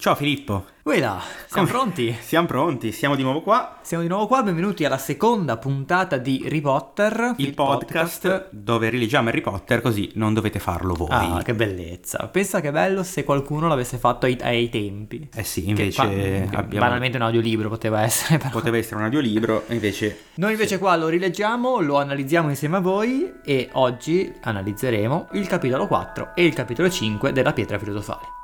Ciao Filippo. Uela, siamo Come- pronti? Siamo pronti, siamo di nuovo qua. Siamo di nuovo qua, benvenuti alla seconda puntata di Harry Potter, Il, podcast, dove rileggiamo Harry Potter così non dovete farlo voi. Ah, che bellezza. Pensa che bello se qualcuno l'avesse fatto ai, ai tempi. Eh sì, Che invece fa- che abbiamo... Banalmente un audiolibro poteva essere, però. Poteva essere un audiolibro, invece... Noi invece qua lo rileggiamo, lo analizziamo insieme a voi e oggi analizzeremo il capitolo 4 e il capitolo 5 della pietra filosofale.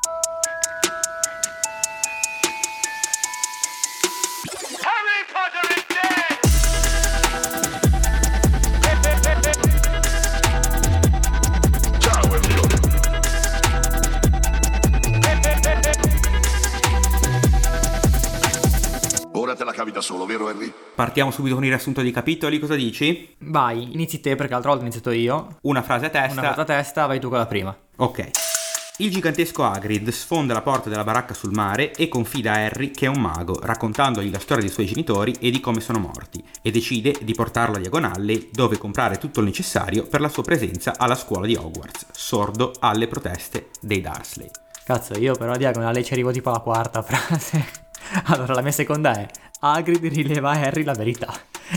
Solo, vero Harry? Partiamo subito con il riassunto dei capitoli, cosa dici? Vai, inizi te perché l'altra volta ho iniziato io. Una frase a testa. Una volta a testa, vai tu con la prima. Ok. Il gigantesco Hagrid sfonda la porta della baracca sul mare e confida a Harry che è un mago, raccontandogli la storia dei suoi genitori e di come sono morti, e decide di portarlo a Diagonale dove comprare tutto il necessario per la sua presenza alla scuola di Hogwarts, sordo alle proteste dei Dursley. Cazzo, io però a diagonale ci arrivo tipo alla quarta frase. Allora, la mia seconda è Hagrid rileva a Harry la verità.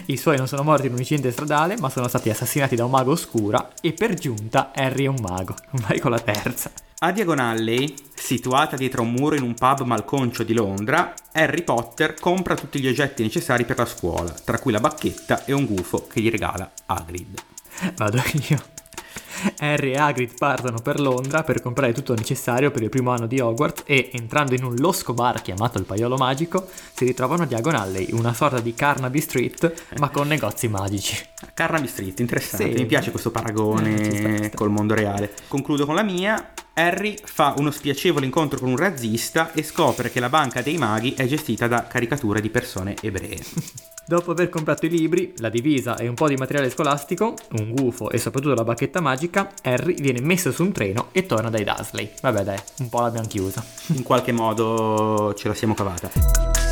I suoi non sono morti in un incidente stradale, ma sono stati assassinati da un mago oscura e per giunta Harry è un mago. Vai con la terza. A Diagonale, situata dietro un muro in un pub malconcio di Londra, Harry Potter compra tutti gli oggetti necessari per la scuola, tra cui la bacchetta e un gufo che gli regala Hagrid. Vado io. Harry e Hagrid partono per Londra per comprare tutto il necessario per il primo anno di Hogwarts e, entrando in un losco bar chiamato il Paiolo Magico, si ritrovano a Diagonale, una sorta di Carnaby Street, ma con negozi magici. Carnaby Street, interessante, Sì. mi piace questo Eh, ci sta, paragone sta. col mondo reale. Concludo con la mia. Harry fa uno spiacevole incontro con un razzista e scopre che la banca dei maghi è gestita da caricature di persone ebree. Dopo aver comprato i libri, la divisa e un po' di materiale scolastico, un gufo e soprattutto la bacchetta magica, Harry viene messo su un treno e torna dai Dursley. Vabbè dai, un po' l'abbiamo chiusa. In qualche modo ce la siamo cavata.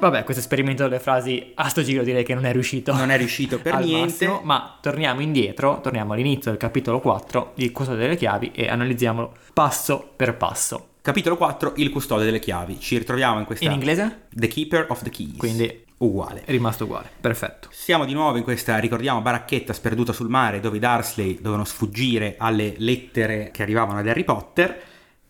Vabbè, questo esperimento delle frasi a sto giro direi che non è riuscito. Non è riuscito per al niente. massimo, ma torniamo indietro, torniamo all'inizio del capitolo 4 di Cosa delle chiavi e analizziamolo passo per passo. Capitolo 4, il custode delle chiavi. Ci ritroviamo in questa... In inglese? The Keeper of the Keys. Quindi Uguale. è rimasto uguale. Perfetto. Siamo di nuovo in questa, ricordiamo, baracchetta sperduta sul mare dove i Dursley dovevano sfuggire alle lettere che arrivavano ad Harry Potter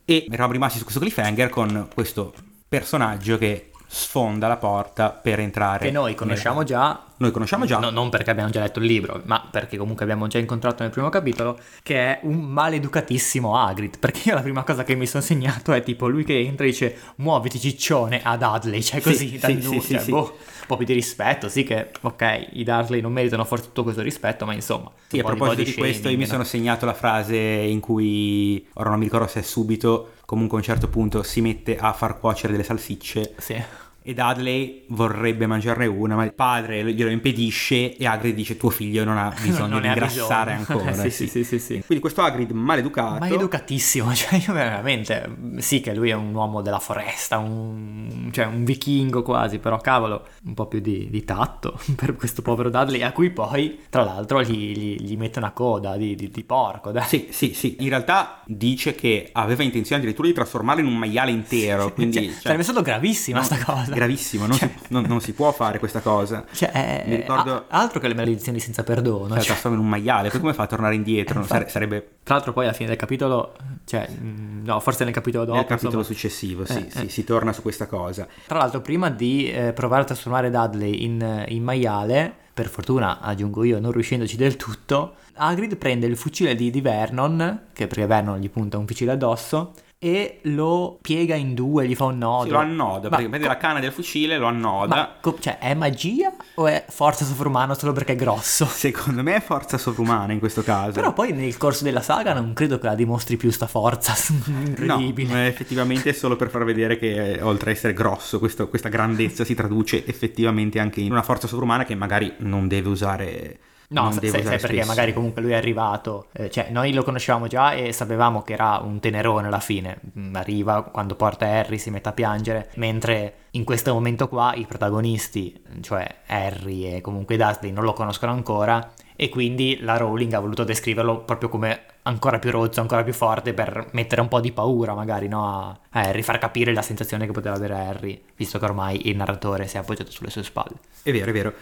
e eravamo rimasti su questo cliffhanger con questo personaggio che sfonda la porta per entrare. Che noi conosciamo già Noi conosciamo già. No, non perché abbiamo già letto il libro, ma perché comunque abbiamo già incontrato nel primo capitolo, che è un maleducatissimo Hagrid. Perché io la prima cosa che mi sono segnato è tipo lui che entra e dice muoviti ciccione a Dudley, cioè Sì, così, sì, nulla, sì, sì, cioè, sì. boh, un po' più di rispetto, sì che, ok, i Dursley non meritano forse tutto questo rispetto, ma insomma. Sì, a proposito di, body questo, io mi shaming, sono no? segnato la frase in cui, ora non mi ricordo se è subito, comunque a un certo punto si mette a far cuocere delle salsicce Sì. E Dudley vorrebbe mangiarne una, ma il padre glielo impedisce e Hagrid dice tuo figlio non ha bisogno Non di ingrassare bisogno. ancora. Sì, sì, sì, sì, sì. Quindi questo Hagrid maleducato. Ma educatissimo, cioè io veramente, sì che lui è un uomo della foresta, un, cioè un vichingo quasi, però cavolo, un po' più di, di tatto per questo povero Dudley, a cui poi tra l'altro gli, gli, gli mette una coda di, di- di porco, dai. Sì, sì, sì. In realtà dice che aveva intenzione addirittura di trasformarlo in un maiale intero. Quindi, Cioè, cioè, sarebbe stato gravissima no, sta cosa. Gravissimo, non, si, non- non si può fare questa cosa. Cioè, Mi ricordo- a- altro che le maledizioni senza perdono. Cioè, cioè. trasforma in un maiale, poi come fa a tornare indietro? Eh, infatti. sarebbe Tra l'altro poi alla fine del capitolo, cioè, mh, no, forse nel capitolo dopo. nel capitolo insomma. successivo, sì, Eh, sì, eh. si torna su questa cosa. Tra l'altro, prima di eh, provare a trasformare Dudley in, in maiale, per fortuna aggiungo io, non riuscendoci del tutto, Hagrid prende il fucile di, di Vernon, che perché Vernon gli punta un fucile addosso, e lo piega in due, gli fa un nodo. Si lo annoda, Ma perché prende co- la canna del fucile, lo annoda. Ma co- cioè, è magia o è forza sovrumana solo perché è grosso? Secondo me è forza sovrumana in questo caso. Però poi nel corso della saga non credo che la dimostri più sta forza incredibile. No, eh, effettivamente è solo per far vedere che eh, oltre a essere grosso, questo- questa grandezza si traduce effettivamente anche in una forza sovrumana che magari non deve usare. No, sai, sai perché magari comunque lui è arrivato, eh, cioè noi lo conoscevamo già e sapevamo che era un tenerone alla fine, Mm, arriva quando porta Harry, si mette a piangere, mentre in questo momento qua i protagonisti, cioè Harry e comunque Dudley non lo conoscono ancora e quindi la Rowling ha voluto descriverlo proprio come ancora più rozzo, ancora più forte per mettere un po' di paura magari no, a Harry, far capire la sensazione che poteva avere Harry, visto che ormai il narratore si è appoggiato sulle sue spalle. È vero, è vero.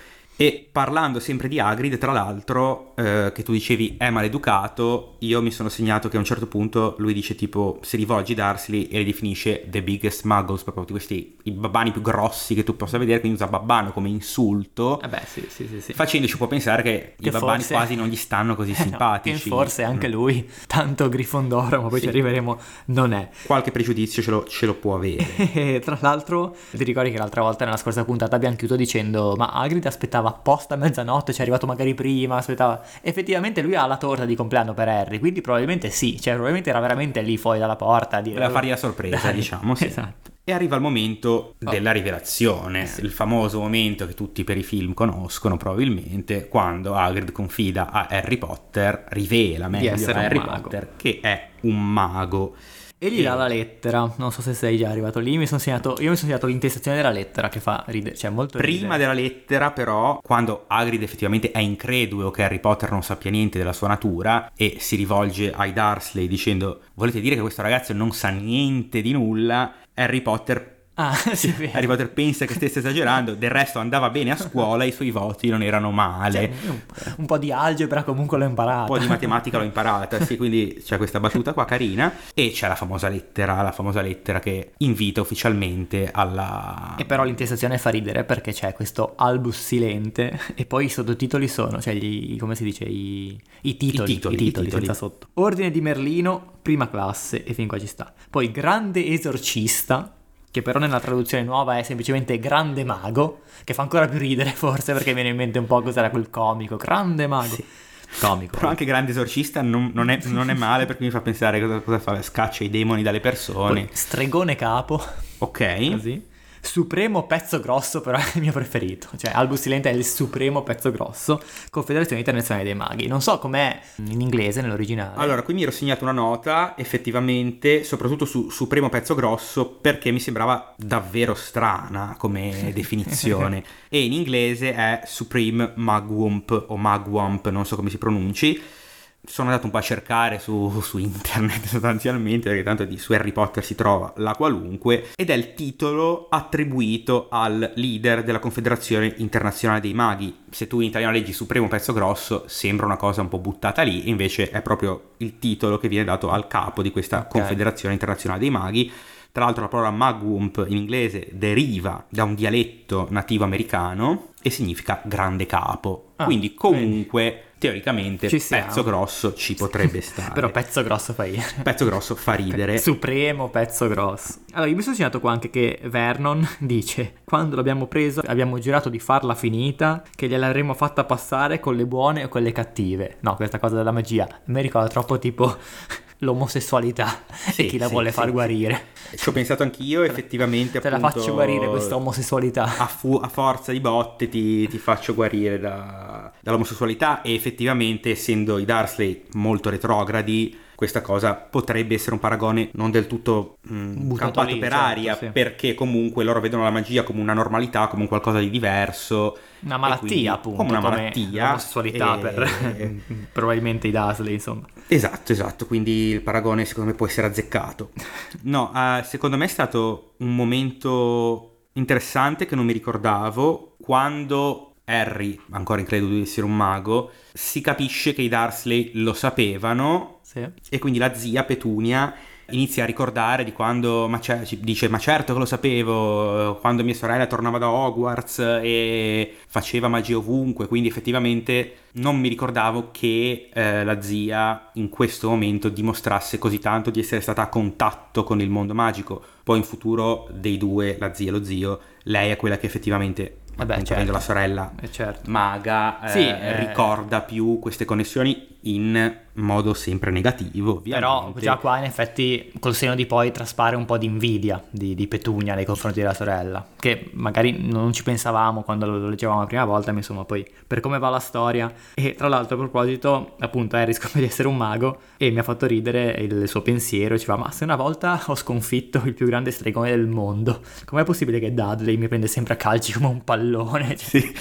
E parlando sempre di Hagrid, tra l'altro, eh, che tu dicevi è maleducato, io mi sono segnato che a un certo punto lui dice tipo, si rivolge a Dursley e li definisce the biggest muggles, proprio di questi i babbani più grossi che tu possa vedere, quindi usa babbano come insulto, Eh beh, sì, sì, sì. sì. facendoci un po' pensare che, Che i babbani forse- quasi non gli stanno così Eh no, simpatici. che forse anche Mm. lui, tanto Grifondoro, ma poi Sì. ci arriveremo, non è. Qualche pregiudizio ce lo, ce lo può avere. Tra l'altro, ti ricordi che l'altra volta nella scorsa puntata abbiamo chiuso dicendo: Ma Hagrid aspettava apposta a mezzanotte, ci è arrivato magari prima. Aspettava. Effettivamente lui ha la torta di compleanno per Harry, quindi probabilmente sì, cioè probabilmente era veramente lì fuori dalla porta. Dire, Voleva fargli la sorpresa, Dai, diciamo. Sì. Esatto. E arriva il momento della rivelazione, il famoso momento che tutti per i film conoscono probabilmente, quando Hagrid confida a Harry Potter, rivela meglio a Harry. Potter che è un mago. E gli dà la lettera. Non so se sei già arrivato lì. Mi sono segnato, io mi sono segnato l'intestazione della lettera che fa ridere, cioè molto Prima ridere. della lettera, però, quando Hagrid effettivamente è incredulo che Harry Potter non sappia niente della sua natura e si rivolge ai Dursley dicendo volete dire che questo ragazzo non sa niente di nulla, Harry Potter Ah, sì, è. Harry Potter pensa che stesse esagerando, del resto andava bene a scuola, i suoi voti non erano male. Cioè, un, un po' di algebra comunque l'ho imparata. Un po' di matematica l'ho imparata, sì, quindi c'è questa battuta qua carina e c'è la famosa lettera, la famosa lettera che invita ufficialmente alla... E però l'intestazione fa ridere perché c'è questo albus silente e poi i sottotitoli sono, cioè gli, come si dice, i, i titoli, I titoli, i titoli. senza sotto. Ordine di Merlino, prima classe e fin qua ci sta. Poi grande esorcista, che però nella traduzione nuova è semplicemente grande mago, che fa ancora più ridere forse perché viene in mente un po' cos'era quel comico, grande mago. Sì. Comico. Però anche grande esorcista non, non è, non è male perché mi fa pensare cosa, cosa fa, scaccia i demoni dalle persone. Poi stregone capo, Ok. così. Supremo pezzo grosso però è il mio preferito, cioè Albus Silente è il supremo pezzo grosso, Confederazione Internazionale dei Maghi. Non so com'è in inglese, nell'originale. Allora, qui mi ero segnato una nota, effettivamente, soprattutto su Supremo Pezzo Grosso, perché mi sembrava davvero strana come definizione. e in inglese è Supreme Magwump o Magwump, non so come si pronunci. Sono andato un po' a cercare su, su internet sostanzialmente, perché tanto di, su Harry Potter si trova la qualunque, ed è il titolo attribuito al leader della Confederazione Internazionale dei Maghi. Se tu in italiano leggi Supremo Pezzo Grosso, sembra una cosa un po' buttata lì, invece è proprio il titolo che viene dato al capo di questa Ok. Confederazione Internazionale dei Maghi. Tra l'altro la parola Magwump in inglese deriva da un dialetto nativo americano e significa grande capo. Ah, Quindi comunque, teoricamente, Ci siamo. pezzo grosso ci potrebbe stare. Però pezzo grosso fa ridere. pezzo grosso fa ridere. Supremo pezzo grosso. Allora, io mi sono segnato qua anche che Vernon dice: Quando l'abbiamo preso, abbiamo giurato di farla finita, che gliel'avremmo fatta passare con le buone o con le cattive. No, questa cosa della magia mi ricorda troppo tipo l'omosessualità Sì, e chi la sì, vuole sì. far guarire. Ci ho pensato anch'io, effettivamente. Te la appunto, faccio guarire questa omosessualità. A, fu- a forza di botte ti, ti faccio guarire da- dall'omosessualità e effettivamente essendo i Dursley molto retrogradi questa cosa potrebbe essere un paragone non del tutto mh, Buttato campato lì, per certo, aria sì. perché comunque loro vedono la magia come una normalità, come un qualcosa di diverso Una malattia, quindi- appunto. come una malattia L'omosessualità e- per probabilmente i Dursley, insomma. Esatto, esatto, quindi il paragone secondo me può essere azzeccato. No, eh, secondo me è stato un momento interessante che non mi ricordavo quando Harry, ancora incredulo di essere un mago, si capisce che i Dursley lo sapevano Sì. e quindi la zia Petunia inizia a ricordare di quando ma ce- ci- dice ma certo che lo sapevo eh, quando mia sorella tornava da Hogwarts e faceva magia ovunque quindi effettivamente non mi ricordavo che eh, la zia in questo momento dimostrasse così tanto di essere stata a contatto con il mondo magico poi in futuro dei due la zia e lo zio lei è quella che effettivamente Vabbè, appunto, certo. avendo la sorella Eh, certo. maga eh, Sì, eh. ricorda più queste connessioni in modo sempre negativo, ovviamente. Però già qua in effetti col seno di poi traspare un po' di invidia di, di Petunia nei confronti della sorella, che magari non ci pensavamo quando lo leggevamo la prima volta, ma insomma poi per come va la storia. E tra l'altro a proposito, appunto Harry scopre di essere un mago e mi ha fatto ridere il suo pensiero, ci fa ma se una volta ho sconfitto il più grande stregone del mondo, com'è possibile che Dudley mi prende sempre a calci come un pallone? Cioè, Sì.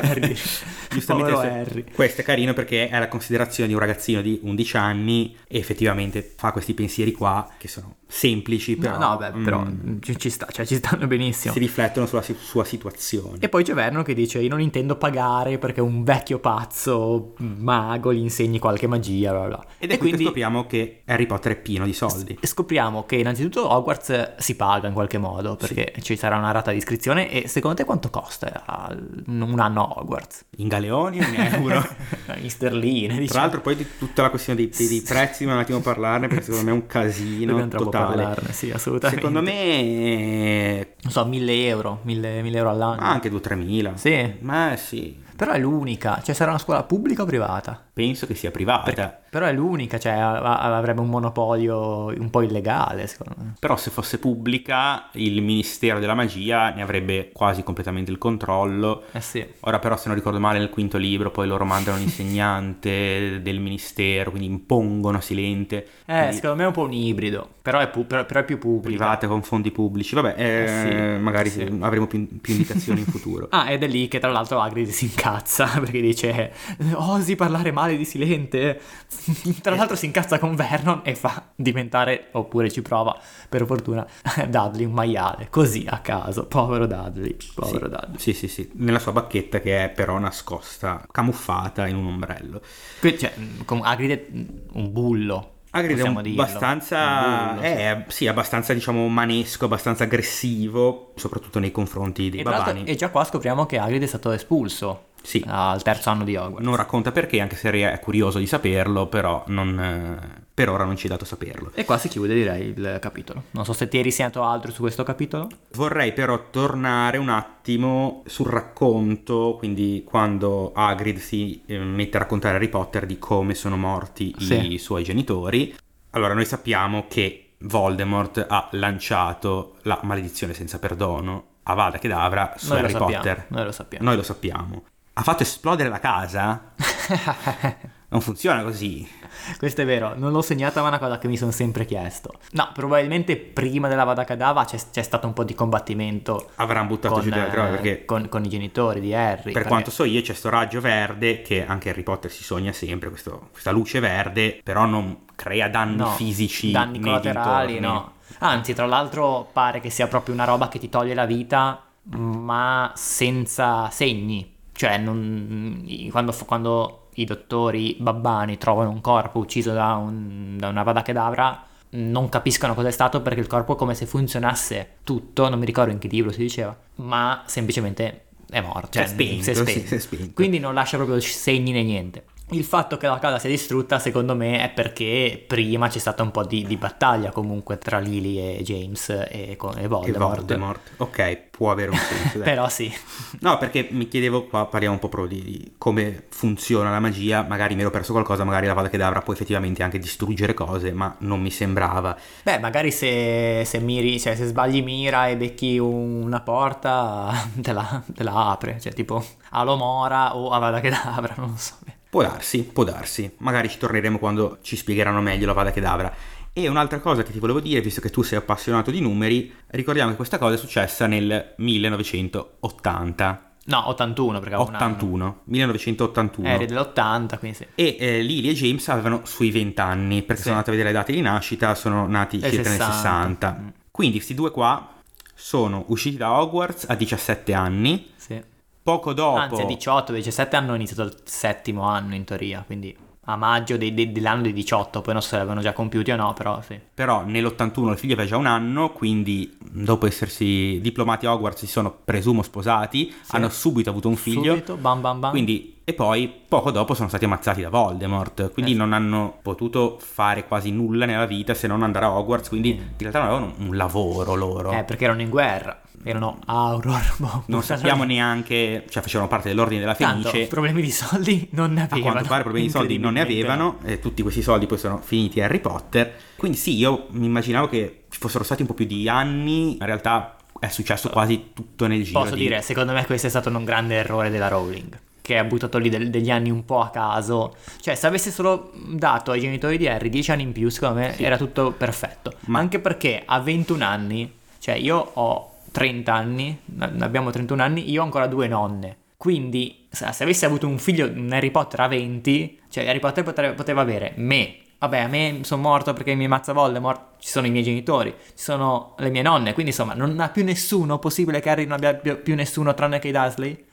Harry, Giustamente Harry. questo è carino perché è la considerazione di un ragazzino di 11 anni e effettivamente fa questi pensieri qua che sono semplici però, no, no, beh, però mm, ci, ci sta, cioè ci stanno benissimo. si riflettono sulla sua situazione. E poi c'è Vernon che dice: Io non intendo pagare perché un vecchio pazzo mago gli insegni qualche magia. Bla bla. Ed è qui che scopriamo che Harry Potter è pieno di soldi. E scopriamo che innanzitutto Hogwarts si paga in qualche modo perché ci sarà una rata di iscrizione. E secondo te quanto costa un anno a Hogwarts? In galeoni in euro? in sterline, Tra diciamo. l'altro poi di tutta la questione dei, dei- prezzi dobbiamo un attimo parlarne perché secondo me è un casino Dobbiamo totale. parlarne, sì, assolutamente. Secondo me eh, Non so, 1000 euro, 1000, 1000 euro all'anno. anche 2-3 mila. Sì. Ma sì, Però è l'unica, cioè sarà una scuola pubblica o privata? Penso che sia privata. Però è l'unica, cioè avrebbe un monopolio un po' illegale, secondo me. Però se fosse pubblica il Ministero della Magia ne avrebbe quasi completamente il controllo. Eh sì. Ora però se non ricordo male nel quinto libro poi loro mandano un insegnante del ministero, quindi impongono silente. Eh, Quindi secondo me è un po' un ibrido, però è, pu- però- è più pubblica. private con fondi pubblici. Vabbè, eh, Eh sì, magari sì. avremo più, più indicazioni in futuro. Ah, ed è lì che tra l'altro Hagrid si incazza perché dice osi parlare male di Silente. tra l'altro si incazza con Vernon e fa diventare, oppure ci prova, per fortuna, Dudley un maiale, così a caso. Povero Dudley, povero sì, Dudley. sì, sì, sì, nella sua bacchetta che è però nascosta, camuffata in un ombrello. Quindi, cioè, com- Hagrid è un bullo. Hagrid è un- abbastanza, bullo, sì. è, sì, abbastanza diciamo manesco, abbastanza aggressivo, soprattutto nei confronti dei E, babani. e già qua scopriamo che Hagrid è stato espulso Sì. al terzo anno di Hogwarts. Non racconta perché, anche se è curioso di saperlo, però non, eh, per ora non ci è dato saperlo. E qua si chiude direi il capitolo. Non so se ti eri segnato altro su questo capitolo. Vorrei però tornare un attimo sul racconto, quindi quando Hagrid si eh, mette a raccontare a Harry Potter di come sono morti Sì. i suoi genitori. Allora, noi sappiamo che Voldemort ha lanciato la maledizione senza perdono a Vada Kedavra su Noi Harry sappiamo. Potter. Noi lo sappiamo. Noi lo sappiamo. Ha fatto esplodere la casa? Non funziona così. Questo è vero, non l'ho segnata ma è una cosa che mi sono sempre chiesto. No, probabilmente prima della Vada Kedavra c'è, c'è stato un po' di combattimento Avranno buttato con, giù delle droghe eh, perché con, con i genitori di Harry. Per perché- quanto so io c'è sto raggio verde che anche Harry Potter si sogna sempre, questo- questa luce verde, però non crea danni no, fisici danni collaterali, dintorni. no. Anzi, tra l'altro pare che sia proprio una roba che ti toglie la vita, ma senza segni. Cioè, non- quando, quando i dottori babbani trovano un corpo ucciso da, un- da una Vada Kedavra, non capiscono cosa è stato perché il corpo è come se funzionasse tutto, non mi ricordo in che libro si diceva, ma semplicemente è morto. Si è Cioè, spento, si è sì, spento. si è spento. Quindi non lascia proprio segni né niente. Il fatto che la casa sia distrutta, secondo me, è perché prima c'è stata un po' di, di battaglia comunque tra Lily e James e, con- e Voldemort. Voldemort. Ok, può avere un senso. Però sì, No, perché mi chiedevo, qua parliamo un po' proprio di, di come funziona la magia, magari mi ero perso qualcosa, magari la Vada Kedavra può effettivamente anche distruggere cose, ma non mi sembrava. beh, magari se, se miri, cioè se sbagli mira e becchi una porta, te la, te la apre, cioè tipo Alomora o Avada Kedavra, non lo so. Può darsi, può darsi. Magari ci torneremo quando ci spiegheranno meglio la Vada Kedavra. E un'altra cosa che ti volevo dire, visto che tu sei appassionato di numeri, ricordiamo che questa cosa è successa nel 1980. No, 81 perché avevo un anno. 81, 1981. Eri dell'80, quindi sì. E eh, Lily e James avevano sui 20 anni, perché Sì. sono andati a vedere le date di nascita, sono nati Nel circa nel 60. 60. Mm. Quindi questi due qua sono usciti da Hogwarts a 17 anni, sì. Poco dopo... Anzi, a 18, 17 hanno iniziato il settimo anno in teoria, quindi a maggio dei- dei- dell'anno di 18, poi non so se l'avevano già compiuti o no, però sì. Però nell'81 il figlio aveva già un anno, quindi dopo essersi diplomati a Hogwarts si sono, presumo, sposati, hanno subito avuto un figlio. Subito, bam bam bam. Quindi e poi poco dopo sono stati ammazzati da Voldemort, quindi Eh. non hanno potuto fare quasi nulla nella vita se non andare a Hogwarts, quindi in realtà non avevano un lavoro loro. Eh, perché erano in guerra. Erano Auror. boh, non sappiamo neanche, cioè facevano parte dell'ordine della Tanto, Fenice. problemi di soldi non ne A avevano. quanto pare problemi di soldi non ne avevano, e tutti questi soldi poi sono finiti a Harry Potter. Quindi sì, io mi immaginavo che ci fossero stati un po' più di anni, in realtà è successo quasi tutto nel giro. Posso di- dire, secondo me questo è stato un grande errore della Rowling. Che ha buttato lì del- degli anni un po' a caso. Cioè, se avesse solo dato ai genitori di Harry 10 anni in più, secondo me Sì. era tutto perfetto. Ma- Anche perché a 21 anni, cioè io ho 30 anni, abbiamo 31 anni, io ho ancora due nonne. Quindi, se se avessi avuto un figlio, un Harry Potter a 20, cioè Harry Potter potrebbe- poteva avere me. Vabbè, a me sono morto perché mi ammazza Voldemort, ci sono i miei genitori, ci sono le mie nonne, quindi insomma non ha più nessuno, possibile che Harry non abbia più più nessuno tranne che i Dursley?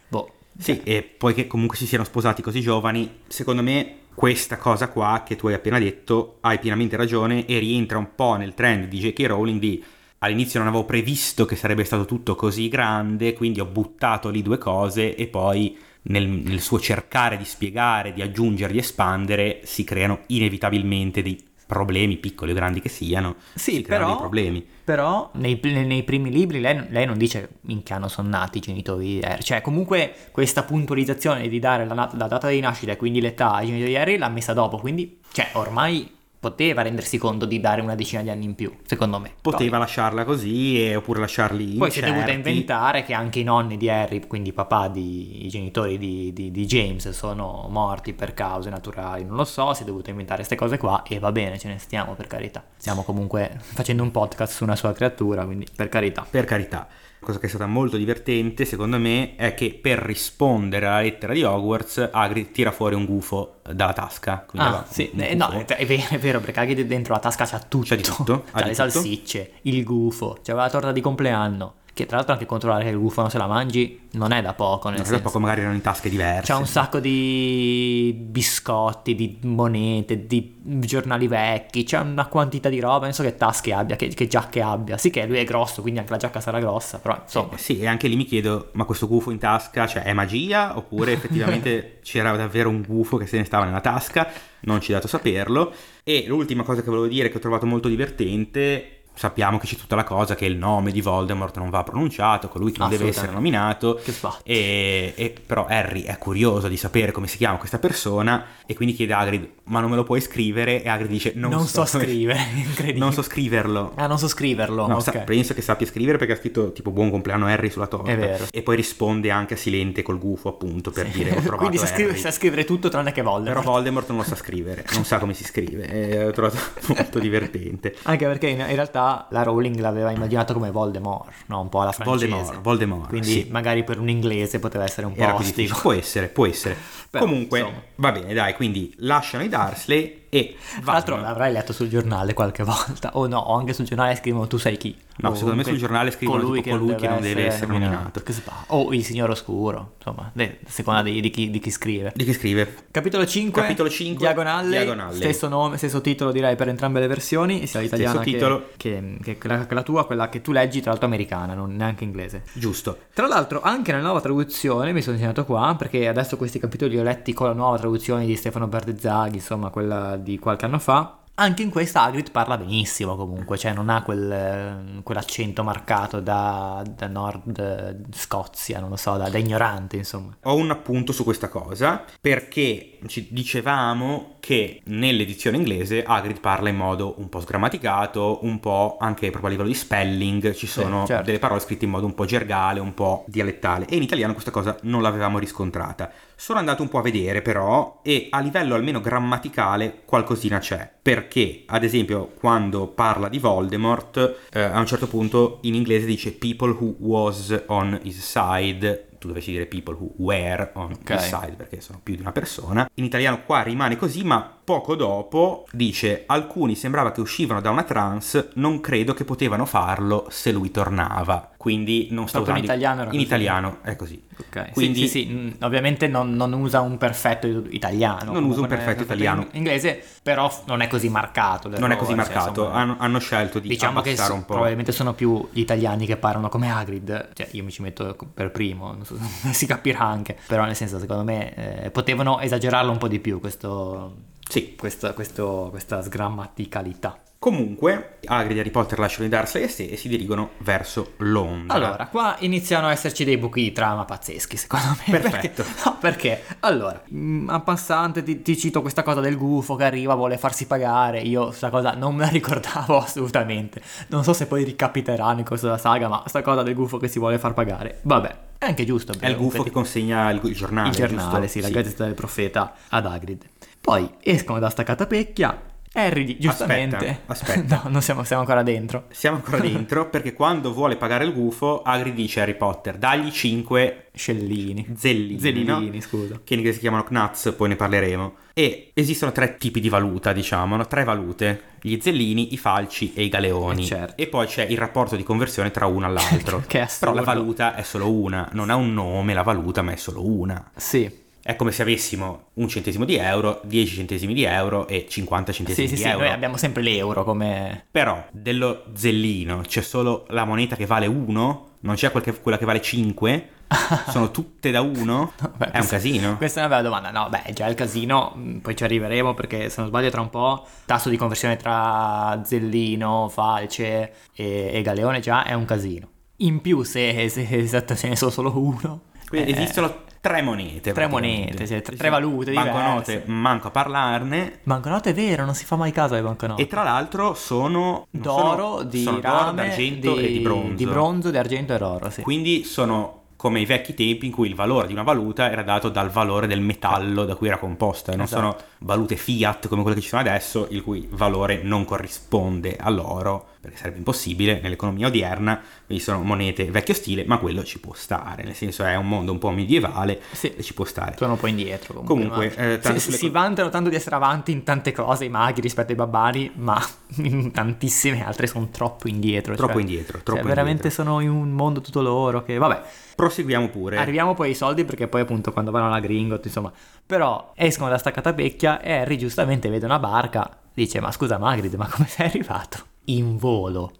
Sì, e poi che comunque si siano sposati così giovani, secondo me questa cosa qua che tu hai appena detto hai pienamente ragione e rientra un po' nel trend di J.K. Rowling di all'inizio non avevo previsto che sarebbe stato tutto così grande, quindi ho buttato lì due cose e poi nel, nel suo cercare di spiegare, di aggiungere, di espandere, si creano inevitabilmente dei problemi, piccoli o grandi che siano, Sì, si però- dei problemi. Però nei, nei- primi libri lei, lei non dice in che anno sono nati i genitori di Harry. Cioè, comunque questa puntualizzazione di dare la, la data di nascita e quindi l'età ai genitori di Harry l'ha messa dopo. Quindi, cioè, ormai poteva rendersi conto di dare una decina di anni in più, secondo me. Poteva lasciarla così e- oppure lasciarli Poi, poi si è dovuta inventare che anche i nonni di Harry, quindi i papà di, i genitori di, di- di James, sono morti per cause naturali. Non lo so, si è dovuta inventare queste cose qua e va bene, ce ne stiamo per carità. Stiamo comunque facendo un podcast su una sua creatura, quindi per carità. Per carità. Cosa che è stata molto divertente, secondo me, è che per rispondere alla lettera di Hogwarts, Hagrid tira fuori un gufo dalla tasca. Ah, aveva sì, eh, no, gufo. è vero, è vero, perché anche dentro la tasca c'ha tutto. C'ha di tutto, ha C'ha di le tutto. salsicce, il gufo, c'aveva la torta di compleanno. Che tra l'altro anche controllare che il gufo non se la mangi non è da poco, nel Non so, senso. poco magari erano in tasche diverse. C'ha un sacco di biscotti, di monete, di giornali vecchi, c'è una quantità di roba, non so che tasche abbia, che, che giacche abbia. Sì che lui è grosso, quindi anche la giacca sarà grossa, però insomma... Eh, Sì, e anche lì mi chiedo, ma questo gufo in tasca, cioè è magia oppure effettivamente c'era davvero un gufo che se ne stava nella tasca? Non ci è dato saperlo. E l'ultima cosa che volevo dire che ho trovato molto divertente, sappiamo che c'è tutta la cosa che il nome di Voldemort non va pronunciato, colui che non deve essere nominato. Che. E, e però Harry è curioso di sapere come si chiama questa persona e quindi chiede a Hagrid, ma non me lo puoi scrivere? E Hagrid dice, non, Non, so, come- scrivere, incredibile. Non so scriverlo. Ah, non so scriverlo, No, ok. sa- penso che sappia scrivere perché ha scritto tipo buon compleanno Harry sulla torta. È vero. E poi risponde anche a Silente col gufo, appunto, per dire ho trovato Quindi sa scrivere, Harry. sa scrivere tutto tranne che Però Voldemort. Voldemort non lo sa scrivere, non sa come si scrive. E ho trovato molto divertente. Anche perché in, in realtà la Rowling l'aveva immaginato come Voldemort, no? Un po' alla francese. Voldemort, Voldemort. Quindi sì. magari per un inglese poteva essere un po' Era ostico. Può essere, può essere. Però, Comunque, insomma. va bene, dai, quindi lasciano i Dursley e Tra l'altro l'avrai letto sul giornale qualche volta, o no, o anche sul giornale scrivono tu sai chi. No, O secondo me comunque sul giornale scrivono colui tipo colui che non deve essere nominato. Che O il signor oscuro, insomma, a seconda di, di chi, di chi scrive. Di chi scrive? Capitolo 5, Capitolo 5, diagonale, diagonale. stesso nome, stesso titolo direi per entrambe le versioni, sia l'italiana che, titolo. che, che quella, che la tua, quella che tu leggi tra l'altro americana, non neanche inglese. Giusto. Tra l'altro anche nella nuova traduzione mi sono segnato qua perché adesso questi capitoli li ho letti con la nuova traduzione di Stefano Berdezzaghi, insomma quella di qualche anno fa. Anche in questa Hagrid parla benissimo comunque, cioè non ha quel, quell'accento marcato da, da Nord Scozia, non lo so, da, da ignorante insomma. Ho un appunto su questa cosa perché ci dicevamo che nell'edizione inglese Hagrid parla in modo un po' sgrammaticato, un po' anche proprio a livello di spelling, ci sono certo. delle parole scritte in modo un po' gergale, un po' dialettale e in italiano questa cosa non l'avevamo riscontrata. Sono andato un po' a vedere però e a livello almeno grammaticale qualcosina c'è, perché ad esempio quando parla di Voldemort eh, a un certo punto in inglese dice people who was on his side tu dovresti dire people who were on Ok. his side perché sono più di una persona. In italiano qua rimane così, ma poco dopo dice alcuni sembrava che uscivano da una trance, non credo che potevano farlo se lui tornava. Quindi non sto Proprio in usando italiano era in così. italiano è così. Ok, Quindi sì, sì, sì, ovviamente non, non usa un perfetto italiano. Non usa un perfetto italiano. in inglese, però non è così marcato. non è così cioè, marcato, insomma, hanno, hanno scelto di Diciamo che so- un po'. probabilmente sono più gli italiani che parlano come Hagrid, cioè io mi ci metto per primo, so si capirà anche, però nel senso secondo me eh, potevano esagerarlo un po' di più questo, Sì, questa, questo- questa sgrammaticalità. Comunque, Hagrid e Harry Potter lasciano i Dursley a sé e si dirigono verso Londra. Allora, qua iniziano a esserci dei buchi di trama pazzeschi, secondo me. Perfetto. Perché, no, perché? Allora, mm, a passante ti, ti cito questa cosa del gufo che arriva, vuole farsi pagare. Io questa cosa non me la ricordavo assolutamente. Non so se poi ricapiterà nel corso della saga, ma sta cosa del gufo che si vuole far pagare. Vabbè, è anche giusto. è il gufo che consegna il, giornale. il giornale, giusto? sì, la gazzetta del profeta ad Hagrid. Poi escono da sta catapecchia. Harry, giustamente. Aspetta, aspetta. no, non siamo, siamo ancora dentro. Siamo ancora dentro perché quando vuole pagare il gufo, Hagrid dice a Harry Potter, dagli 5 Scellini. zellini, Zellini, no? scusa. che in inglese si chiamano knuts, poi ne parleremo. E esistono tre tipi di valuta, diciamo, no? tre valute, gli zellini, i falci e i galeoni. Eh, certo. E poi c'è il rapporto di conversione tra uno all'altro. Che Però la assurdo. valuta è solo una, non ha un nome la valuta, ma è solo una. Sì, È come se avessimo un centesimo di euro, 10 centesimi di euro e 50 centesimi Sì, sì, di sì, euro. noi abbiamo sempre l'euro come... Però dello zellino c'è solo la moneta che vale 1, non c'è quella che vale 5, sono tutte da 1, Beh, è un questa- casino. Questa è una bella domanda. No, beh, già il casino, mh, poi ci arriveremo perché se non sbaglio tra un po', tasso di conversione tra zellino, falce e, e galeone già è un casino. In più se, se esatto, ce ne sono solo uno. Quindi eh, esistono tre monete. tre monete, sì, tre- tre valute Banconote, diverse. manco a parlarne. Banconote è vero, non si fa mai caso alle banconote. E tra l'altro sono d'oro, sono- di sono d'oro, rame, d'argento di, e di bronzo. Di bronzo, di argento e d'oro, sì. Quindi sono come i vecchi tempi in cui il valore di una valuta era dato dal valore del metallo da cui era composta, non Esatto. sono valute fiat come quelle che ci sono adesso, il cui valore non corrisponde all'oro, perché sarebbe impossibile nell'economia odierna, quindi sono monete vecchio stile, ma quello ci può stare, nel senso è un mondo un po' medievale Sì. e ci può stare. Sono un po' indietro comunque. Comunque, eh, tanto si, si vantano tanto di essere avanti in tante cose i maghi rispetto ai babbani, ma in tantissime altre sono troppo indietro. Troppo cioè- indietro, cioè, troppo veramente indietro. sono in un mondo tutto loro che vabbè. Proseguiamo pure. Arriviamo poi ai soldi perché poi appunto quando vanno alla Gringot, insomma, però escono da sta catapecchia e Harry giustamente vede una barca, dice "Ma scusa Magrid, ma come sei arrivato?" In volo.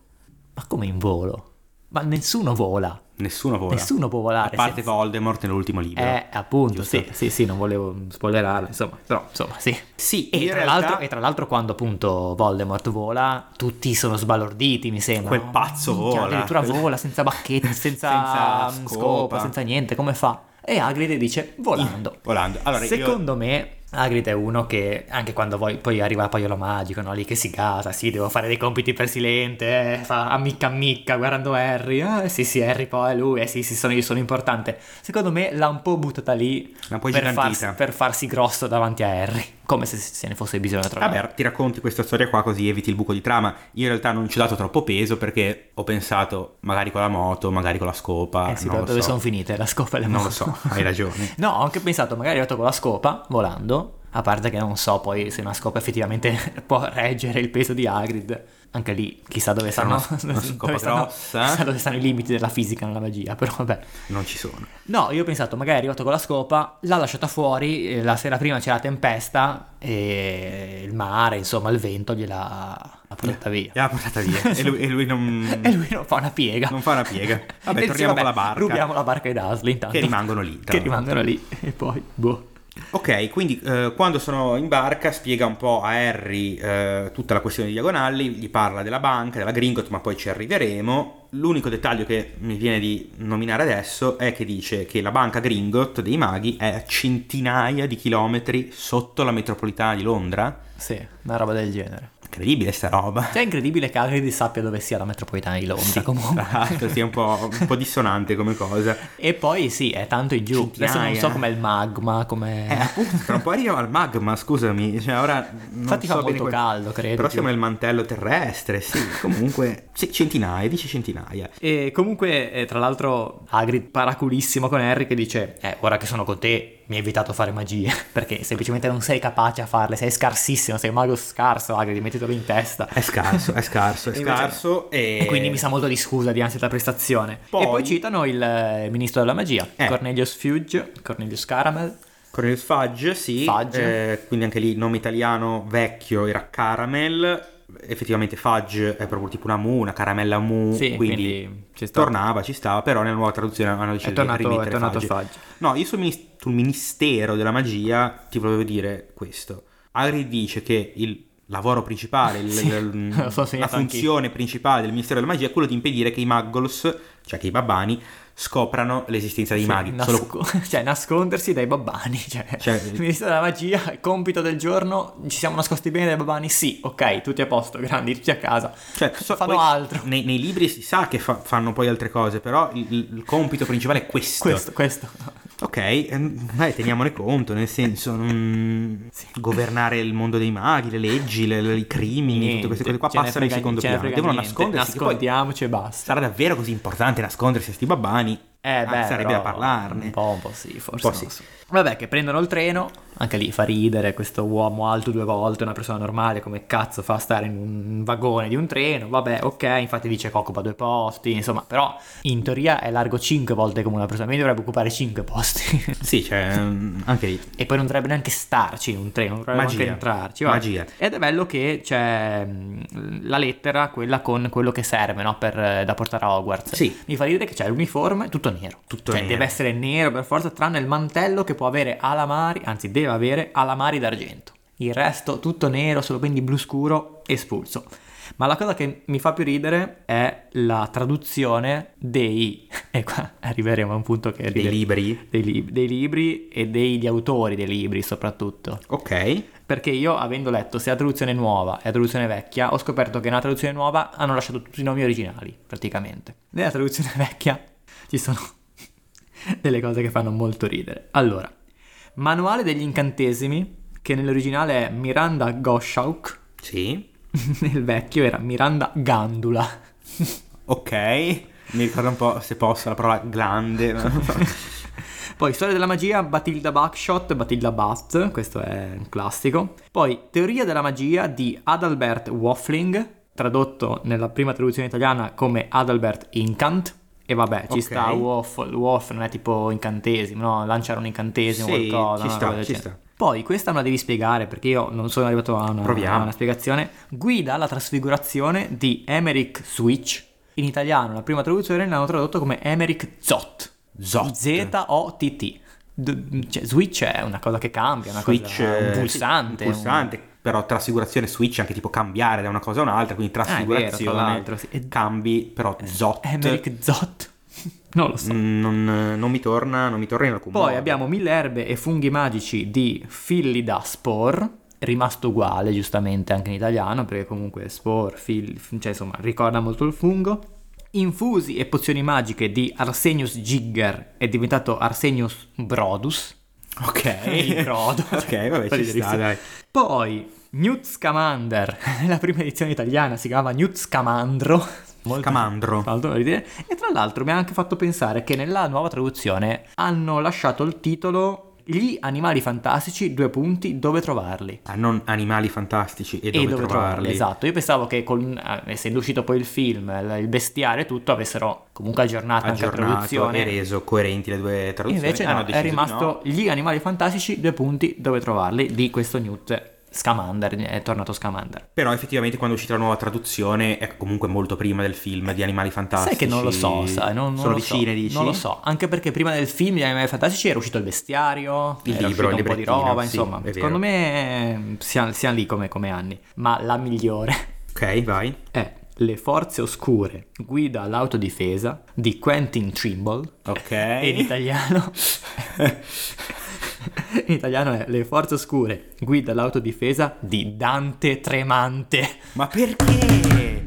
Ma come in volo? Ma nessuno vola. Nessuno vola. Nessuno può volare. A parte se- Voldemort nell'ultimo libro. Eh, appunto, Giusto? sì, sì, sì, non volevo spoilerarlo, insomma, però, insomma, sì. Sì, E tra, realtà- l'altro, e tra l'altro quando appunto Voldemort vola, tutti sono sbalorditi, mi sembra. Quel no? pazzo Minchia, vola. Addirittura vola senza bacchette, senza, Senza mm, scopa. scopa, senza niente, come fa? E Hagrid dice volando. Volando. Allora, io- Secondo me Hagrid è uno che anche quando poi, poi arriva paiolo magico, no? lì che si gasa, sì, devo fare dei compiti per Silente, eh, fa ammicca ammicca guardando Harry, eh sì sì Harry poi è lui, eh sì sì sono io sono importante. Secondo me l'ha un po' buttata lì per, farsi, per farsi grosso davanti a Harry, come se se ne fosse bisogno l'altro. Vabbè, ti racconti questa storia qua così eviti il buco di trama. Io in realtà non ci ho dato troppo peso perché ho pensato magari con la moto, magari con la scopa. Eh sì, dove so. sono finite la scopa e le Non lo moto? so, hai ragione. No, ho anche pensato, magari è arrivato con la scopa, volando, a parte che non so poi se una scopa effettivamente può reggere il peso di Hagrid. Anche lì, chissà dove stanno, dove stanno- chissà dove stanno i limiti della fisica nella magia, però vabbè. Non ci sono. No, io ho pensato, magari è arrivato con la scopa, l'ha lasciata fuori, eh, la sera prima c'era tempesta e il mare, insomma, il vento gliela l'ha portata via. E l'ha portata via. e, lui, e lui non, E lui non fa una piega. non fa una piega. Vabbè, E sì, torniamo vabbè, con la barca. Rubiamo la barca ai Dursley intanto. Che rimangono lì, Che rimangono lì. E poi, boh. Ok, quindi eh, quando sono in barca spiega un po' a Harry eh, tutta la questione di diagonali, gli parla della banca, della Gringot, ma poi ci arriveremo. L'unico dettaglio che mi viene di nominare adesso è che dice che la banca Gringot dei maghi è a centinaia di chilometri sotto la metropolitana di Londra. Sì, una roba del genere. Incredibile sta roba. Cioè, è incredibile che Hagrid sappia dove sia la metropolitana di Londra, Sì, comunque. l'altro sia un po', un po' dissonante come cosa. E poi sì, è tanto in giù. Adesso non Centinaia. so com'è il magma, come... Eh, appunto, tra un po' arriviamo al magma, scusami. Cioè, ora Infatti so fa molto come- caldo, credo. Però siamo nel mantello terrestre, sì. Comunque, sì, centinaia, dice centinaia. E comunque, eh, tra l'altro, Hagrid paraculissimo con Harry che dice, eh, ora che sono con te, mi hai evitato fare magie, perché semplicemente non sei capace a farle, sei scarsissimo, sei un mago scarso, Hagrid, mettetelo in testa. È scarso, è scarso, è Invece- scarso e... E quindi mi sa molto di scusa dinanzi alla prestazione. Poi- E poi citano il eh, ministro della magia, Eh. Cornelius Fudge, Cornelius Caramel. Cornelius Fudge, sì, Fudge. eh, quindi anche lì nome italiano vecchio era Caramel, effettivamente Fudge è proprio tipo una mu, una caramella mu, Sì, quindi, quindi ci sta. tornava, ci stava, però nella nuova traduzione hanno deciso È tornato, di è rimettere tornato Fudge. Fudge. No, io sul, minis- sul Ministero della Magia ti volevo dire questo. Hagrid dice che il lavoro principale, il- Sì, il- so la funzione principale del Ministero della Magia è quello di impedire che i Muggles, cioè che i babbani, scoprano l'esistenza dei Sì, maghi. nasco- Solo- cioè nascondersi dai babbani. Cioè, Cioè- il ministro della magia, compito del giorno, ci siamo nascosti bene dai babbani? Sì, ok, tutti a posto, grandi, tutti a casa. Cioè, so- Fanno altro. Nei, nei libri si sa che fa- fanno poi altre cose, però il, il compito principale è questo. Questo, questo. Ok, beh, teniamone conto, nel senso, non- governare il mondo dei maghi, le leggi, le- le- i crimini, Niente, tutte queste cose qua passano in secondo piano. Devono niente, nascondersi. Nascondiamoci e basta. sarà davvero così importante nascondersi a sti babbani? money Eh Ah, beh, sarebbe da parlarne. Un po', un po' sì, forse. Po' sì. so. Vabbè, che prendono il treno, anche lì fa ridere questo uomo alto due volte, una persona normale, come cazzo fa a stare in un vagone di un treno, vabbè, ok, infatti dice che occupa due posti, insomma, però in teoria è largo cinque volte come una persona, quindi dovrebbe occupare cinque posti. Sì, cioè, ehm, anche lì. e poi non dovrebbe neanche starci in un treno, non dovrebbe Magia. neanche entrarci. vabbè. Magia. Ed è bello che c'è mh, la lettera, quella con quello che serve, no, per, eh, da portare a Hogwarts. Sì. Mi fa ridere che c'è l'uniforme tutto nero. Tutto cioè, nero. deve essere nero per forza, tranne il mantello che può avere alamari, anzi deve avere alamari d'argento. Il resto tutto nero, solo quindi blu scuro, espulso. Ma la cosa che mi fa più ridere è la traduzione dei... E qua arriveremo a un punto che Dei ride- libri. dei, lib- dei libri e degli autori dei libri soprattutto. Ok. Perché io, avendo letto sia la traduzione nuova e la traduzione vecchia, ho scoperto che nella traduzione nuova hanno lasciato tutti i nomi originali, praticamente. Nella traduzione vecchia ci sono delle cose che fanno molto ridere. Allora, manuale degli incantesimi, che nell'originale è Miranda Goshawk, Sì. nel vecchio era Miranda Gandula. Ok. Mi ricorda un po', se posso, la parola glande. Poi Storia della magia, Batilda Buckshot, Batilda Bat, questo è un classico. Poi Teoria della magia di Adalbert Waffling, tradotto nella prima traduzione italiana come Adalbert Incant. E vabbè, ci Ok. sta Waffle, Waffle non è tipo incantesimo, no? Lanciare un incantesimo, Sì, qualcosa. ci sta, ci sta. Poi questa me la devi spiegare perché io non sono arrivato a una, a una spiegazione. Guida alla trasfigurazione di Emerick Switch. In italiano la prima traduzione l'hanno tradotto come Emerick Zott. Zot. Z-O-T-T. D- cioè, switch è una cosa che cambia, una Switch, cosa, un pulsante. un pulsante, però trasfigurazione switch anche tipo cambiare da una cosa a un'altra, quindi Ah, vero, trasfigurazione, tra l'altro, sì. Cambi, però zot. un Emerick Zott. non lo so. Mm, Non, non mi torna, non mi torna in alcun Poi modo. abbiamo Mille erbe e funghi magici di Phillida Spore, rimasto uguale giustamente anche in italiano, perché comunque Spore, Phil, cioè insomma ricorda molto il fungo. Infusi e pozioni magiche di Arsenius Jigger è diventato Arsenius Brodus. Ok. Brodo. ok, vabbè, ci sta, dai. Poi Newt Scamander, nella prima edizione italiana si chiama Newt Scamandro. Molto- Scamandro. ridere. E tra l'altro mi ha anche fatto pensare che nella nuova traduzione hanno lasciato il titolo Gli animali fantastici, due punti, dove trovarli. Ah, non animali fantastici e dove, trovarli. Esatto, io pensavo che con, eh, essendo uscito poi il film, il bestiario e tutto, avessero comunque aggiornato, anche la Aggiornato traduzione. e reso coerenti le due traduzioni. Invece Hanno no, è rimasto no. gli animali fantastici, due punti, dove trovarli, di questo Newt Scamander, è tornato Scamander. Però effettivamente quando è uscita la nuova traduzione è comunque molto prima del film di Animali Fantastici. Sai che non lo so, sai, non, non Sono lo so, vicine, dici? Non lo so, anche perché prima del film di Animali Fantastici era uscito il bestiario, Il libro, un po' di roba, sì, insomma, secondo me eh, siamo, siamo lì come, come anni. Ma la migliore Ok, vai. è Le forze oscure, guida all'autodifesa di Quentin Trimble. Ok. In italiano in italiano è Le forze oscure, guida all'autodifesa di Dante Tremante. Ma perché?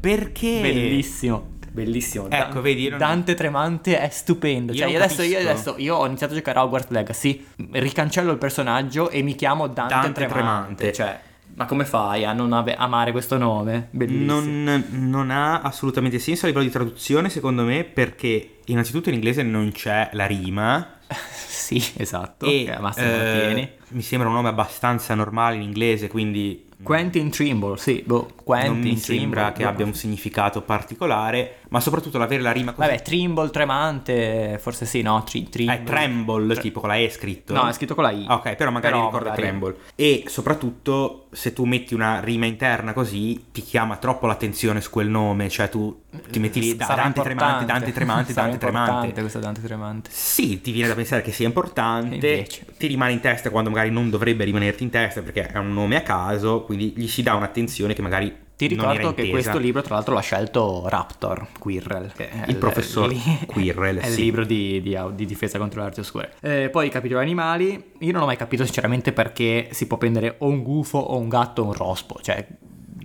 Perché? Bellissimo. Bellissimo. Ecco, vedi, non- Dante Tremante è stupendo. Io Cioè, adesso, io adesso io ho iniziato a giocare a Hogwarts Legacy, ricancello il personaggio e mi chiamo Dante, Dante Tremante. Tremante. Cioè, ma come fai a non ave- amare questo nome? Bellissimo. Non, non ha assolutamente senso a livello di traduzione, secondo me, perché innanzitutto in inglese non c'è la rima sì, esatto. E, al massimo eh, tieni. mi sembra un nome abbastanza normale in inglese, quindi Quentin Trimble, sì, boh, Quentin non mi Trimble, sembra che boh. abbia un significato particolare, ma soprattutto l'avere la rima così. Vabbè, Trimble, tremante, forse sì, no? Tri- Trimble. Eh, tremble, tipo con la E scritto. No, è scritto con la I. Ah, Ok, però magari Però ricorda magari- Tremble. E soprattutto, se tu metti una rima interna così, ti chiama troppo l'attenzione su quel nome. Cioè, tu ti metti lì da Sarà Dante Tremante. Dante Tremante, Sarà Dante importante Tremante. questo Dante Tremante. Sì, ti viene da pensare che sia importante. Invece? Ti rimane in testa quando magari non dovrebbe rimanerti in testa perché è un nome a caso. Quindi gli si dà un'attenzione che magari. Ti ricordo che intesa. questo libro, tra l'altro, l'ha scelto Raptor Quirrell. È Il professor Quirrell, È il sì. libro di, di- di difesa contro le arti oscure. Eh, poi, capitolo animali. Io non ho mai capito, sinceramente, perché si può prendere o un gufo o un gatto o un rospo. Cioè,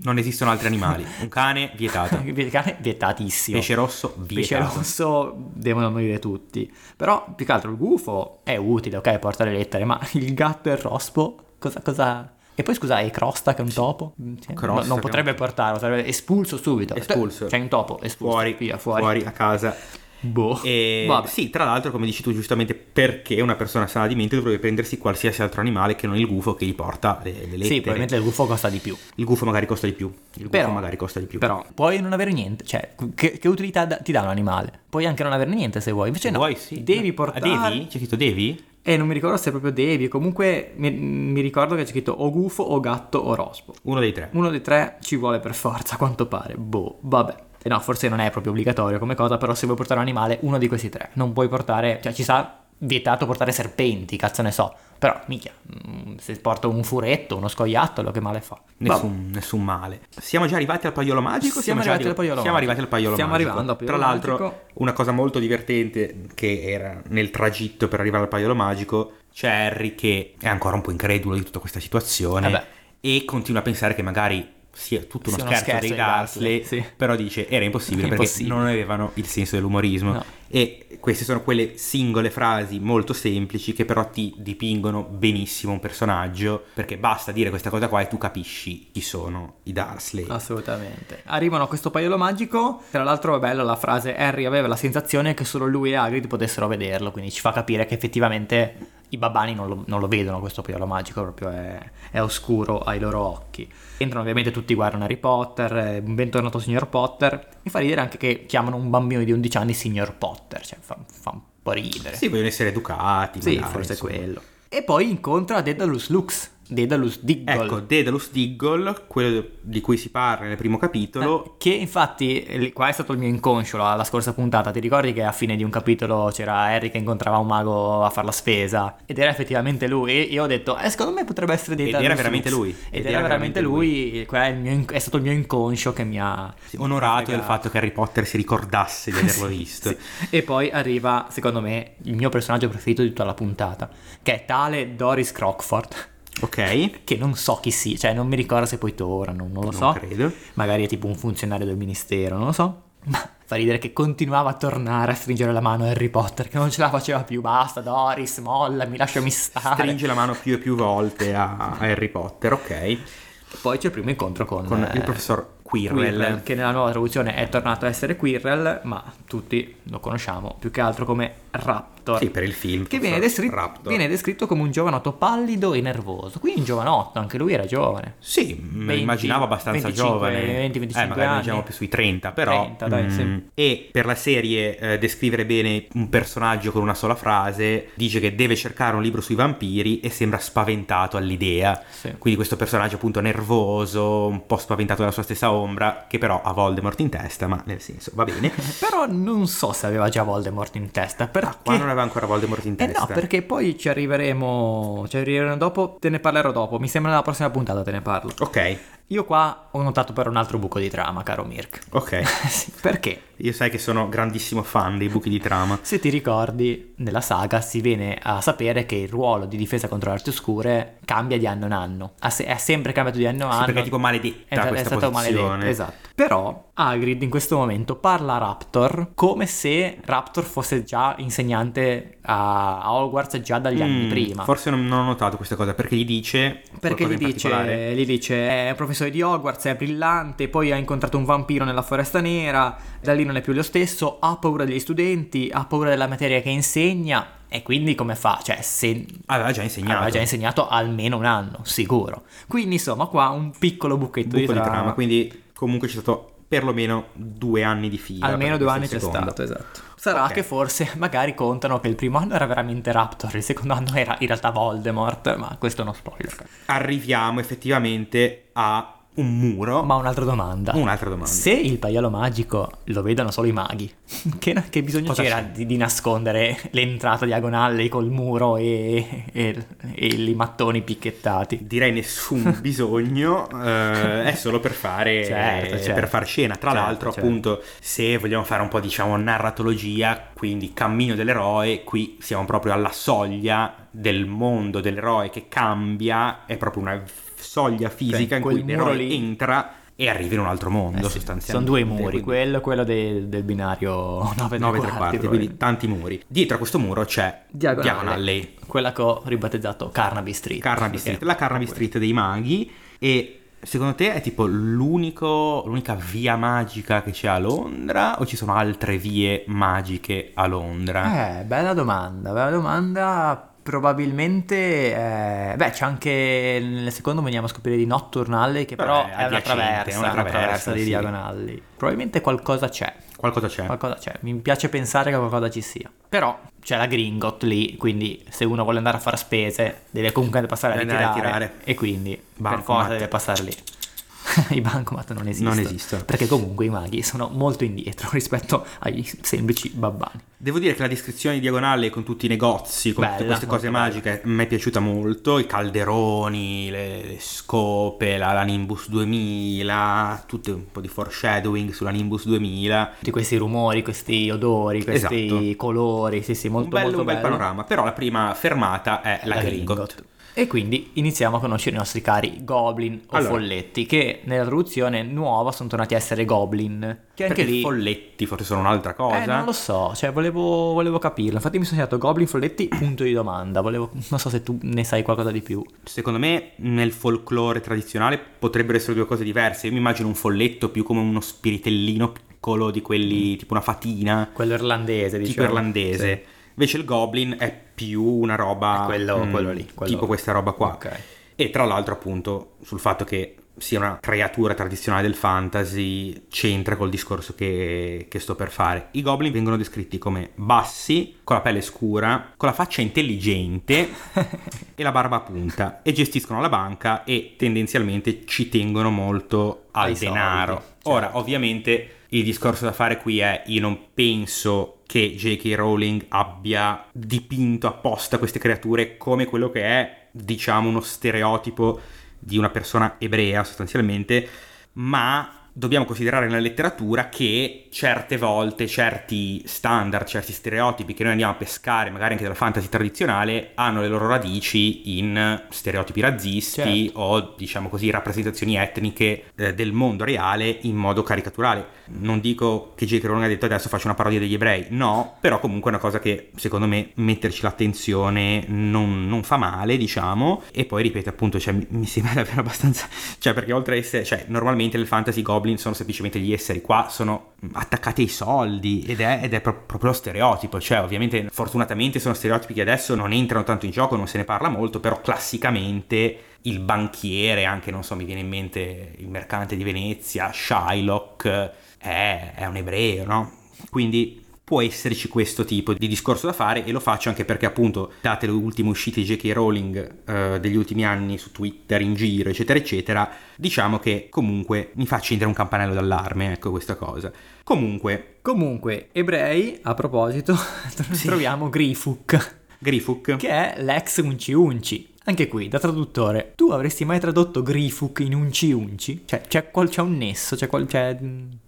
Non esistono altri animali. Un cane vietato. il cane vietatissimo. Pesce rosso Pesce vietato. rosso devono morire tutti. Però, più che altro, il gufo è utile, ok? Porta le lettere, ma il gatto e il rospo, cosa... cosa... E poi scusa, è Crosta che è un topo? Sì. Crosta No, non potrebbe portarlo, sarebbe espulso subito. Espulso. C'è un topo, espulso. Fuori, via, fuori. fuori a casa. Boh. E Vabbè. sì, tra l'altro, come dici tu giustamente, perché una persona sana di mente dovrebbe prendersi qualsiasi altro animale che non il gufo che gli porta le, le lettere. Sì, probabilmente il gufo costa di più. Il gufo magari costa di più. Il gufo Però, magari costa di più. Però puoi non avere niente, cioè che, che utilità da- ti dà un animale? Puoi anche non averne niente se vuoi, invece no, Vuoi, sì. devi Ah, portare... Devi? C'è scritto devi? E non mi ricordo se è proprio devi, comunque mi, mi ricordo che c'è scritto o gufo o gatto o rospo. Uno dei tre. Uno dei tre ci vuole per forza, a quanto pare. Boh, vabbè. E no, forse non è proprio obbligatorio come cosa, però se vuoi portare un animale, uno di questi tre. Non puoi portare, cioè ci sa vietato portare serpenti, cazzo ne so. Però, mica, mm, se porto un furetto, uno scoiattolo, che male fa? Nessun, nessun male. Siamo già arrivati al paiolo magico? Siamo già arrivati arri- al paiolo Siamo magico. arrivati al paiolo Stiamo magico. arrivando al Tra paiolo l'altro, magico. una cosa molto divertente che era nel tragitto per arrivare al paiolo magico, c'è Harry che è ancora un po' incredulo di tutta questa situazione Vabbè. e continua a pensare che magari sia tutto uno Sia uno scherzo, scherzo dei Dursley, sì. però dice era impossibile perché impossibile. non avevano il senso dell'umorismo. No. E queste sono quelle singole frasi molto semplici che però ti dipingono benissimo un personaggio, perché basta dire questa cosa qua e tu capisci chi sono i Dursley. Assolutamente. Arrivano a questo paiolo magico. Tra l'altro è bella la frase: Harry aveva la sensazione che solo lui e Hagrid potessero vederlo. Quindi ci fa capire che effettivamente i babbani non lo, non lo vedono questo paiolo magico, proprio è, è oscuro ai loro occhi. Entrano ovviamente tutti, guardano Harry Potter, eh, bentornato signor Potter. Mi fa ridere anche che chiamano un bambino di 11 anni signor Potter, cioè fa, fa un po' ridere. Sì, vogliono essere educati. Sì, magari, forse è insomma. quello. E poi incontra Daedalus Lux, Daedalus Diggle. Ecco, Daedalus Diggle, quello di cui si parla nel primo capitolo. Eh, Che infatti, qua è stato il mio inconscio la, la scorsa puntata. Ti ricordi che a fine di un capitolo c'era Harry che incontrava un mago a fare la spesa? Ed era effettivamente lui. E io ho detto, eh, secondo me potrebbe essere dei Ed era veramente lui. Ed, era, veramente lui. il mio è stato il mio inconscio che mi ha. Sì, onorato del fatto che Harry Potter si ricordasse di averlo Sì, visto. sì. E poi arriva, secondo me, il mio personaggio preferito di tutta la puntata, che è tale Doris Crockford. Ok, Che non so chi sia, cioè non mi ricordo se poi tornano, non lo non so. credo. magari è tipo un funzionario del ministero, non lo so. Ma fa ridere che continuava a tornare a stringere la mano a Harry Potter, che non ce la faceva più. Basta, Doris, mollami, lasciami stare. Stringe la mano più e più volte a, a Harry Potter, ok. Poi c'è il primo incontro con, Con eh, il professor Quirrell. Quirrell, che nella nuova traduzione è tornato a essere Quirrell, ma tutti lo conosciamo più che altro come Raptor. Sì, per il film. Che viene Raptor. viene descritto come un giovanotto pallido e nervoso. Quindi un giovanotto, anche lui era giovane. Sì, me lo 20, immaginavo abbastanza 25, giovane. 20, 25 eh, magari anni. diciamo più sui 30, però. 30, dai, sì. mm, E per la serie eh, descrivere bene un personaggio con una sola frase, dice che deve cercare un libro sui vampiri e sembra spaventato all'idea. Sì. Quindi questo personaggio appunto nervoso, un po' spaventato dalla sua stessa ombra, che però ha Voldemort in testa, ma nel senso va bene. Però non so se aveva già Voldemort in testa. Perché... Qua non aveva ancora Voldemort in Eh testa. no, perché poi ci arriveremo. Ci arriveremo dopo. Te ne parlerò dopo. Mi sembra nella prossima puntata te ne parlo. Ok, Io qua ho notato per un altro buco di trama, caro Mirk. ok. Sì, perché? Io sai che sono grandissimo fan dei buchi di trama. Se ti ricordi, nella saga si viene a sapere che il ruolo di difesa contro le arti oscure cambia di anno in anno. Ha se- è sempre cambiato di anno in Sì, anno. perché è tipo maledetta È, è questa stato posizione. maledetto, esatto. Però Hagrid in questo momento parla a Raptor come se Raptor fosse già insegnante a Hogwarts già dagli anni Mm, prima. Forse non, non ho notato questa cosa perché gli dice. Perché gli dice, gli dice è un professore di Hogwarts, è brillante, poi ha incontrato un vampiro nella foresta nera, da lì non è più lo stesso, ha paura degli studenti, ha paura della materia che insegna E quindi come fa? Cioè, se Aveva già insegnato. aveva già insegnato almeno un anno, sicuro. Quindi insomma qua un piccolo buchetto buco di di trama. trama, quindi comunque c'è stato perlomeno due anni di fila. Almeno due anni c'è stato, esatto. Sarà Ok. che forse magari contano che il primo anno era veramente Raptor, il secondo anno era in realtà Voldemort, ma questo è uno spoiler. Arriviamo effettivamente a un muro. Ma un'altra domanda. Un'altra domanda. Se il paiolo magico lo vedono solo i maghi, che, che bisogno Cosa c'era di, di nascondere l'entrata diagonale col muro e, e- e i mattoni picchettati? Direi nessun bisogno, eh, è solo per fare, Certo, certo. per far scena. Tra Certo, l'altro, certo. appunto, se vogliamo fare un po' diciamo narratologia, quindi cammino dell'eroe, qui siamo proprio alla soglia del mondo dell'eroe che cambia, è proprio una soglia fisica in quel cui l'eroe lì- entra e arriva in un altro mondo Eh sì, sostanzialmente. Sono due muri, Quindi- quello e quello de- del binario 9 9 e tre quarti, quindi tanti muri. Dietro a questo muro c'è Diagon Alley, Quella che ho ribattezzato Carnaby Street. Carnaby Street, la Carnaby Street dei maghi e secondo te è tipo l'unico, l'unica via magica che c'è a Londra o ci sono altre vie magiche a Londra? Eh, bella domanda, bella domanda. Probabilmente, eh, beh, c'è anche nel secondo veniamo a scoprire di Nocturnal che però, Però è una traversa, è una una traversa, traversa di sì. diagonali. Probabilmente qualcosa c'è, Qualcosa c'è? qualcosa c'è. Mi piace pensare che qualcosa ci sia. Però c'è la Gringot lì, quindi se uno vuole andare a fare spese deve comunque passare a ritirare, a ritirare. e quindi per Bancomat. forza deve passare lì. I bancomat non esistono. Non esistono. Perché comunque i maghi sono molto indietro rispetto ai semplici babbani. Devo dire che la descrizione di Diagonale con tutti i negozi, con tutte Bella, queste cose magiche, mi è piaciuta molto. I calderoni, le, le scope, la, la Nimbus 2000, tutto un po' di foreshadowing sulla Nimbus 2000. Tutti questi rumori, questi odori, questi Esatto. colori, sì sì, molto un bel, molto un bel bello. panorama, però la prima fermata è la, La Gringot. Gringot. E quindi iniziamo a conoscere i nostri cari goblin o Allora. folletti, che nella traduzione nuova sono tornati a essere goblin. Che anche lì... folletti forse sono un'altra cosa. Eh, non lo so, cioè volevo, volevo capirlo. Infatti mi sono segnato Goblin Folletti, punto di domanda. Volevo, non so se tu ne sai qualcosa di più. Secondo me nel folklore tradizionale potrebbero essere due cose diverse. Io mi immagino un folletto più come uno spiritellino piccolo di quelli tipo una fatina, Quello irlandese, tipo diciamo. irlandese. Invece il goblin è più una roba quello- mm, quello lì, quello- tipo questa roba qua. Ok. E tra l'altro appunto sul fatto che sia una creatura tradizionale del fantasy c'entra col discorso che, che sto per fare. I goblin vengono descritti come bassi, con la pelle scura, con la faccia intelligente e la barba a punta e gestiscono la banca e tendenzialmente ci tengono molto al Ai soldi, denaro. certo. Ora, ovviamente il discorso da fare qui è io non penso che J.K. Rowling abbia dipinto apposta queste creature come quello che è, diciamo, uno stereotipo di una persona ebrea sostanzialmente, ma dobbiamo considerare nella letteratura che certe volte certi standard, certi stereotipi che noi andiamo a pescare, magari anche dalla fantasy tradizionale, hanno le loro radici in stereotipi razzisti Certo. o diciamo così rappresentazioni etniche eh, del mondo reale in modo caricaturale. Non dico che J.K. Rowling ha detto adesso faccio una parodia degli ebrei, no, però comunque è una cosa che secondo me metterci l'attenzione non, non fa male, diciamo, e poi ripeto appunto, cioè, mi, mi sembra davvero abbastanza, cioè perché oltre a essere, cioè normalmente nel fantasy goblin sono semplicemente gli esseri, qua sono attaccati ai soldi ed è, ed è pro- proprio lo stereotipo, cioè ovviamente fortunatamente sono stereotipi che adesso non entrano tanto in gioco, non se ne parla molto, però classicamente il banchiere, anche non so, mi viene in mente il mercante di Venezia, Shylock, è, è un ebreo, no? Quindi può esserci questo tipo di discorso da fare e lo faccio anche perché appunto date le ultime uscite di J.K. Rowling eh, degli ultimi anni su Twitter, in giro, eccetera, eccetera, diciamo che comunque mi fa accendere un campanello d'allarme, ecco questa cosa. Comunque, Comunque, ebrei, a proposito, troviamo Grifuk, Grifuk, che è l'ex Unci Unci. Anche qui, da traduttore, tu avresti mai tradotto Grifuk in Unci Unci? Cioè, c'è, qual- c'è un nesso, c'è, qual- c'è-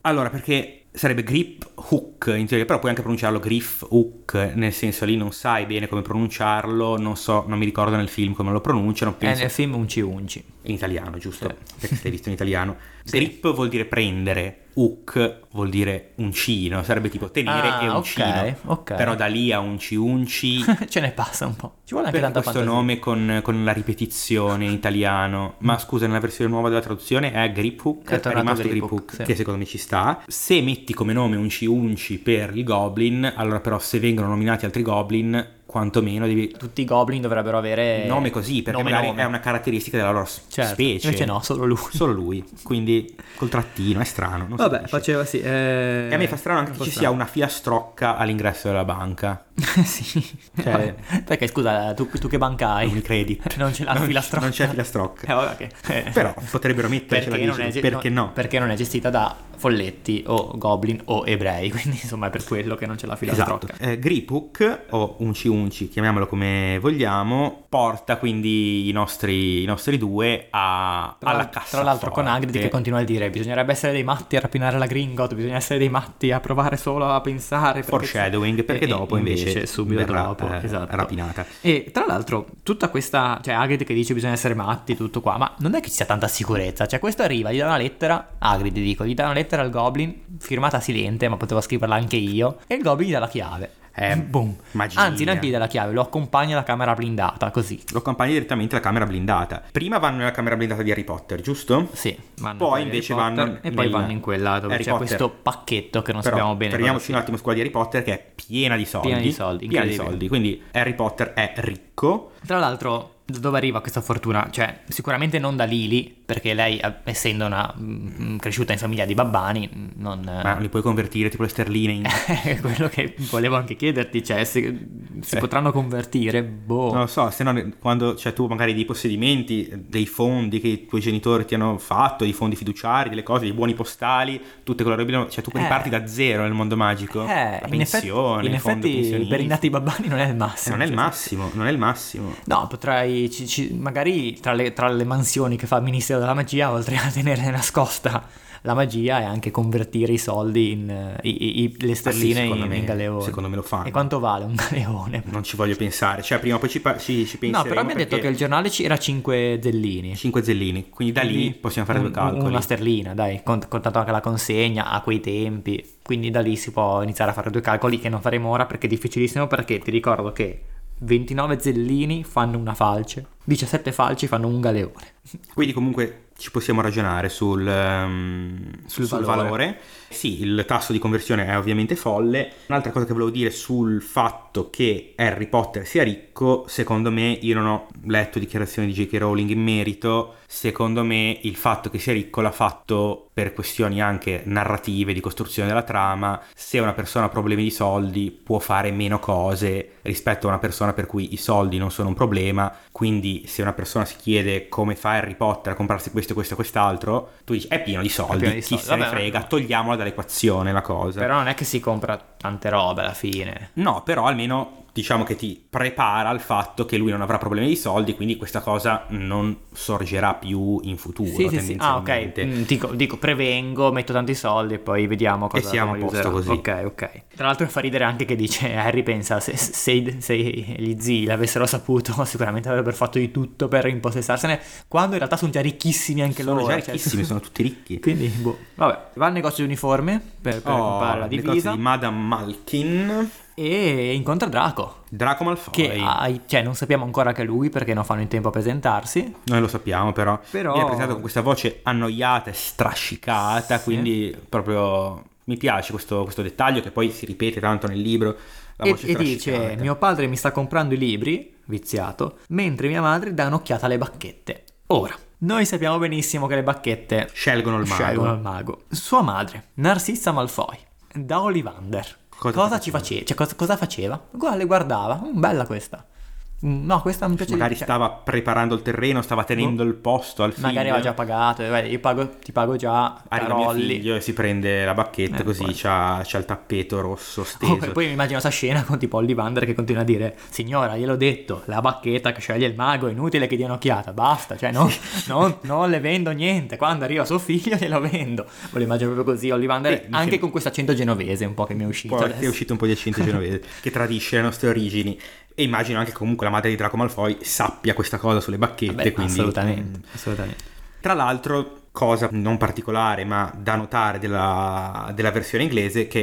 allora perché sarebbe grip hook in teoria, però puoi anche pronunciarlo griff hook, nel senso lì non sai bene come pronunciarlo, non so, non mi ricordo nel film come lo pronunciano, è penso nel film Unci Unci. In italiano, giusto? Sì. Perché l'hai visto in italiano. Sì. Grip vuol dire prendere, hook vuol dire uncino, sarebbe tipo tenere Ah, e uncino. ok. Però da lì a unci unci Ce ne passa un po'. Ci vuole anche tanta questo fantasia. nome con, con la ripetizione in italiano. Ma scusa, nella versione nuova della traduzione è grip hook, È è, rimasto grip grip hook, sì. che secondo me ci sta. Se metti come nome unci unci per il goblin, allora però se vengono nominati altri goblin quantomeno devi... Tutti i goblin dovrebbero avere Nome così, perché nome, magari nome. è una caratteristica della loro Certo, specie. invece no, solo lui. Solo lui, quindi col trattino, è strano. Non Vabbè, faceva sì. eh, E a me fa strano anche che ci sia una filastrocca all'ingresso della banca. sì. Cioè- Perché scusa, tu, tu che banca hai? Unicredit. Non c'è la Non- filastrocca. non c'è filastrocca. Eh, vabbè, che- Però potrebbero mettercela perché non, dietro, è, ge- perché no? Perché non è gestita da folletti o goblin o ebrei, quindi insomma è per quello che non c'è la Esatto. filastrocca. Eh, Griphook, o Unci Unci, chiamiamolo come vogliamo, porta quindi i nostri, i nostri due a, Tra, alla cassa. tra l'altro con Hagrid che continua a dire bisognerebbe essere dei matti a rapinare la Gringot, bisogna essere dei matti a provare solo a pensare. perché- Foreshadowing, perché E- dopo invece subito verrà, dopo, eh, esatto. rapinata. E tra l'altro tutta questa, cioè Hagrid che dice bisogna essere matti, tutto qua, ma non è che ci sia tanta sicurezza, cioè questo arriva, gli dà una lettera, Hagrid dico, gli dà una lettera al Goblin, firmata silente, ma potevo scriverla anche io, e il Goblin gli dà la chiave. Eh, Boom. magia. Anzi, neanche gli dà la chiave, lo accompagna alla camera blindata, così. Lo accompagni direttamente alla camera blindata. Prima vanno nella camera blindata di Harry Potter, giusto? Sì, Poi invece Potter vanno E poi vanno in quella dove Harry c'è Potter. questo pacchetto che non Però sappiamo bene. fermiamoci un attimo su quella di Harry Potter che è piena di soldi. Piena di soldi, Piena di soldi. Quindi Harry Potter è ricco. Tra l'altro, da dove arriva questa fortuna? Cioè, sicuramente non da Lily, perché lei, eh, essendo una mm, cresciuta in famiglia di babbani, non... Ma li puoi convertire tipo le sterline in... Quello che volevo anche chiederti, cioè, se si Eh. potranno convertire? Boh. Non lo so, se no quando cioè, tu magari dei possedimenti, dei fondi che i tuoi genitori ti hanno fatto, dei fondi fiduciari, delle cose, dei buoni postali, tutte quelle robe, cioè tu Eh. riparti da zero nel mondo magico. Eh, la in effetti, pensione, in il fondo effetti per i nati babbani non è il Eh, massimo. non è il cioè, massimo, non è il massimo. No, potrai, ci- ci- magari tra le, tra le mansioni che fa il Ministero della Magia, oltre a tenere nascosta la magia, è anche convertire i soldi in eh, i- i- le sterline secondo in, me- in galeone. secondo me lo fanno. E quanto vale un galeone? Non ci voglio pensare, cioè prima o poi ci, ci, ci No, penseremo però mi ha detto che il giornale era 5 zellini. 5 zellini, quindi da lì Quindi possiamo fare due un- calcoli. Una sterlina, dai, cont- contato anche la consegna a quei tempi. Quindi da lì si può iniziare a fare due calcoli che non faremo ora perché è difficilissimo perché ti ricordo che 29 zellini fanno una falce, 17 falci fanno un galeone. Quindi comunque ci possiamo ragionare sul, ehm, Sul sul valore. valore. Sì, il tasso di conversione è ovviamente folle. Un'altra cosa che volevo dire sul fatto che Harry Potter sia ricco, secondo me, io non ho letto dichiarazioni di J.K. Rowling in merito, secondo me il fatto che sia ricco l'ha fatto per questioni anche narrative, di costruzione della trama. Se una persona ha problemi di soldi può fare meno cose rispetto a una persona per cui i soldi non sono un problema, quindi se una persona si chiede come fa Harry Potter a comprarsi questo, questo e quest'altro, tu dici è pieno di soldi, pieno di chi soldi. se ne frega, togliamola dall'equazione la cosa. Però non è che si compra tante robe alla fine. No, però almeno diciamo che ti prepara al fatto che lui non avrà problemi di soldi, quindi questa cosa non sorgerà più in futuro. Sì, sì. Ah, ok. Mm, Dico, dico, prevengo, metto tanti soldi e poi vediamo cosa siamo a posto userò. così. Ok, ok. Tra l'altro fa ridere anche che dice Harry pensa se, se- se gli zii l'avessero saputo sicuramente avrebbero fatto di tutto per impossessarsene quando in realtà sono già ricchissimi anche sono loro. già cioè- ricchissimi, sono tutti ricchi. Quindi, boh. Vabbè, va al negozio di uniforme per, per Oh, comprare la il negozio divisa di Madame Malkin, e incontra Draco. Draco Malfoy. Che ha- cioè, non sappiamo ancora che è lui perché non fanno in tempo a presentarsi. Noi lo sappiamo, però, Però- viene presentato con questa voce annoiata e strascicata, Sì. quindi proprio mi piace questo, questo dettaglio che poi si ripete tanto nel libro. La E, voce e dice. Mio padre mi sta comprando i libri, viziato, mentre mia madre dà un'occhiata alle bacchette. Ora, noi sappiamo benissimo che le bacchette Scelgono il mago. scelgono il mago. Sua madre, Narcissa Malfoy, da Ollivander. Cosa Cosa, ci faceva? Cioè, cosa, cosa faceva? Guarda, le guardava. Mm, bella questa. No, questa mi piace Magari cioè, stava preparando il terreno, stava tenendo il posto al figlio. Magari aveva già pagato. eh, guarda, io pago- ti pago già. Arriva mio Carolli. figlio e si prende la bacchetta Eh, così poi. c'ha, c'ha il tappeto rosso steso. Oh, poi mi immagino questa scena con tipo Ollivander che continua a dire Signora, gliel'ho detto, la bacchetta che sceglie il mago è inutile che dia un'occhiata, basta, cioè non, non- non le vendo niente, quando arriva suo figlio glielo vendo. Me lo immagino proprio così, Ollivander, Sì, mi anche sembra- con questo accento genovese un po' che mi è uscito Poi adesso. è uscito un po' di accento genovese che tradisce le nostre origini. E immagino anche che comunque la madre di Draco Malfoy sappia questa cosa sulle bacchette. Beh, quindi... assolutamente, assolutamente. Tra l'altro, cosa non particolare ma da notare della, della versione inglese che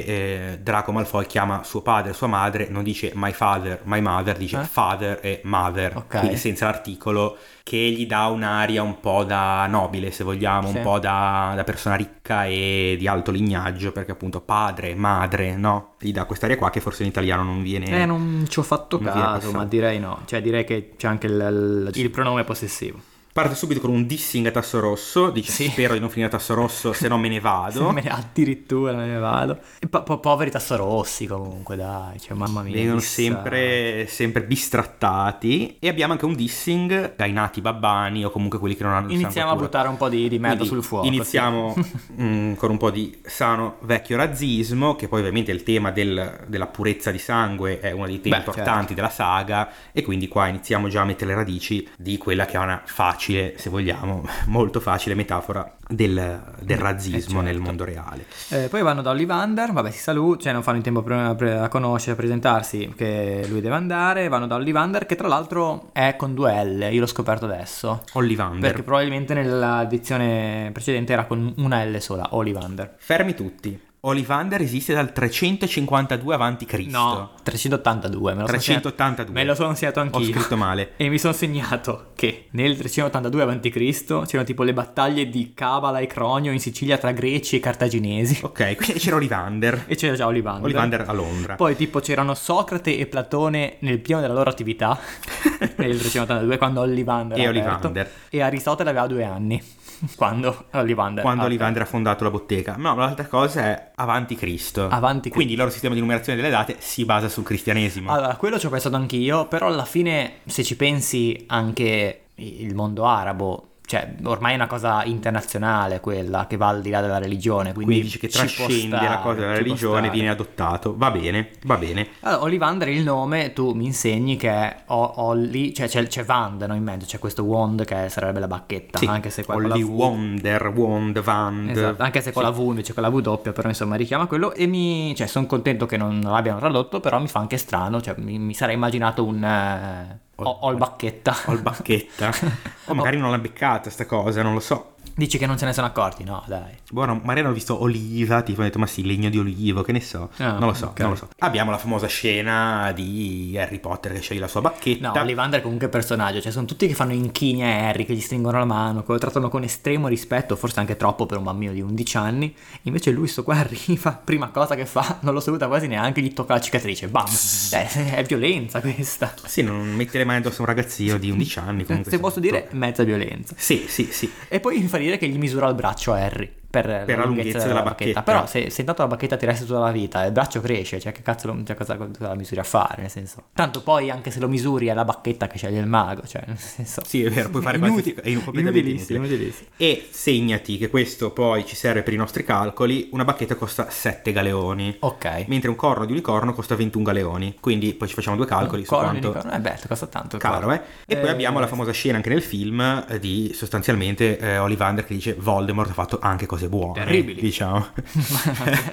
eh, Draco Malfoy chiama suo padre, sua madre, non dice my father, my mother, dice Eh? father e mother, Ok. quindi senza l'articolo che gli dà un'aria un po' da nobile se vogliamo, Sì. un po' da, da persona ricca e di alto lignaggio perché appunto padre, madre, no? Gli dà quest'aria qua che forse in italiano non viene... Eh, non ci ho fatto caso, ma direi no. Cioè, direi che c'è anche il, il- il pronome possessivo. Parte subito con un dissing a Tasso Rosso, dice Sì. spero di non finire a Tasso Rosso se no me ne vado. Se me ne- addirittura me ne vado. Po- po- poveri tassarossi comunque, dai. Cioè, mamma mia. Vengono sempre, sempre bistrattati e abbiamo anche un dissing ai nati babbani o comunque quelli che non hanno Iniziamo a buttare un po' di, di merda sul fuoco. Iniziamo mm, con un po' di sano vecchio razzismo, che poi ovviamente il tema del- della purezza di sangue è uno dei temi Beh, importanti certo. della saga e quindi qua iniziamo già a mettere le radici di quella che è una facile, se vogliamo, molto facile metafora del, del razzismo certo. nel mondo reale. Eh, poi vanno da Ollivander, vabbè si saluta, cioè non fanno in tempo a conoscere, a presentarsi che lui deve andare, vanno da Ollivander che tra l'altro è con due L, io l'ho scoperto adesso. Ollivander. Perché probabilmente nella edizione precedente era con una L sola, Ollivander. Fermi tutti. Ollivander esiste dal 352 a.C. No, 382, me lo sono 382. segnato- me lo sono segnato Ho anch'io. scritto male. E mi sono segnato che nel 382 a.C. c'erano tipo le battaglie di Cabala e Cronio in Sicilia tra greci e cartaginesi. Ok, quindi c'era Ollivander. E c'era già Ollivander. Ollivander a Londra. Poi tipo c'erano Socrate e Platone nel pieno della loro attività nel 382 quando Ollivander E aperto. Ollivander. E Aristotele aveva due anni quando Ollivander quando ha Ollivander ha fondato la bottega. No, l'altra cosa è avanti Cristo. Avanti Cristo. Quindi il loro sistema di numerazione delle date si basa sul cristianesimo. Allora, quello ci ho pensato anch'io, però alla fine, se ci pensi, anche il mondo arabo, cioè, ormai è una cosa internazionale quella che va al di là della religione. Quindi, Quindi dici che trascende stare, la cosa della religione, viene adottato. Va bene, va bene. Allora, Ollivander il nome, tu mi insegni che è O- Olli, cioè c'è, c'è Wand no, in mezzo, c'è questo Wand che sarebbe la bacchetta, Sì, anche se con la Olli V- Wonder, Wand, Vand. Esatto, anche se con la V invece con la W doppia, però insomma richiama quello e mi, cioè sono contento che non l'abbiano tradotto, però mi fa anche strano, cioè mi, mi sarei immaginato un eh, o, o il bacchetta. Ho il bacchetta. O magari non l'ha beccata sta cosa, non lo so. Dici che non se ne sono accorti? No, dai. Buono, magari hanno visto oliva, tipo hanno detto ma sì, legno di olivo, che ne so. Ah, non lo so, ok. non lo so. Abbiamo la famosa scena di Harry Potter che sceglie la sua bacchetta. No, Ollivander è comunque personaggio, cioè sono tutti che fanno inchini a Harry, che gli stringono la mano, che lo trattano con estremo rispetto, forse anche troppo per un bambino di 11 anni. Invece lui sto qua arriva, prima cosa che fa, non lo saluta quasi neanche, gli tocca la cicatrice, bam! Eh, è violenza questa. Sì, non mette le mani addosso a un ragazzino di 11 anni. Comunque Se posso dire, mezza violenza. Sì, sì, sì. E poi mi fa dire che gli misura il braccio a Harry per, la lunghezza della bacchetta. Però se, se intanto la bacchetta ti resta tutta la vita e il braccio cresce, cioè che cazzo lo, cioè, cosa, cosa la misuri a fare? Nel senso. Tanto poi anche se lo misuri è la bacchetta che sceglie il mago, cioè nel senso. Sì, è vero, puoi fare quasi Inutile- è completamente inutilissimo, inutile. inutilissimo. E segnati che questo poi ci serve per i nostri calcoli, una bacchetta costa 7 galeoni. Ok. Mentre un corno di unicorno costa 21 galeoni. Quindi poi ci facciamo due calcoli su Corno di quanto... unicorno, Eh beh, costa tanto. Caro, eh? E poi Eh, abbiamo la famosa scena anche nel film eh, di sostanzialmente eh, Ollivander che dice Voldemort ha fatto anche cose buone. Terribili. Diciamo.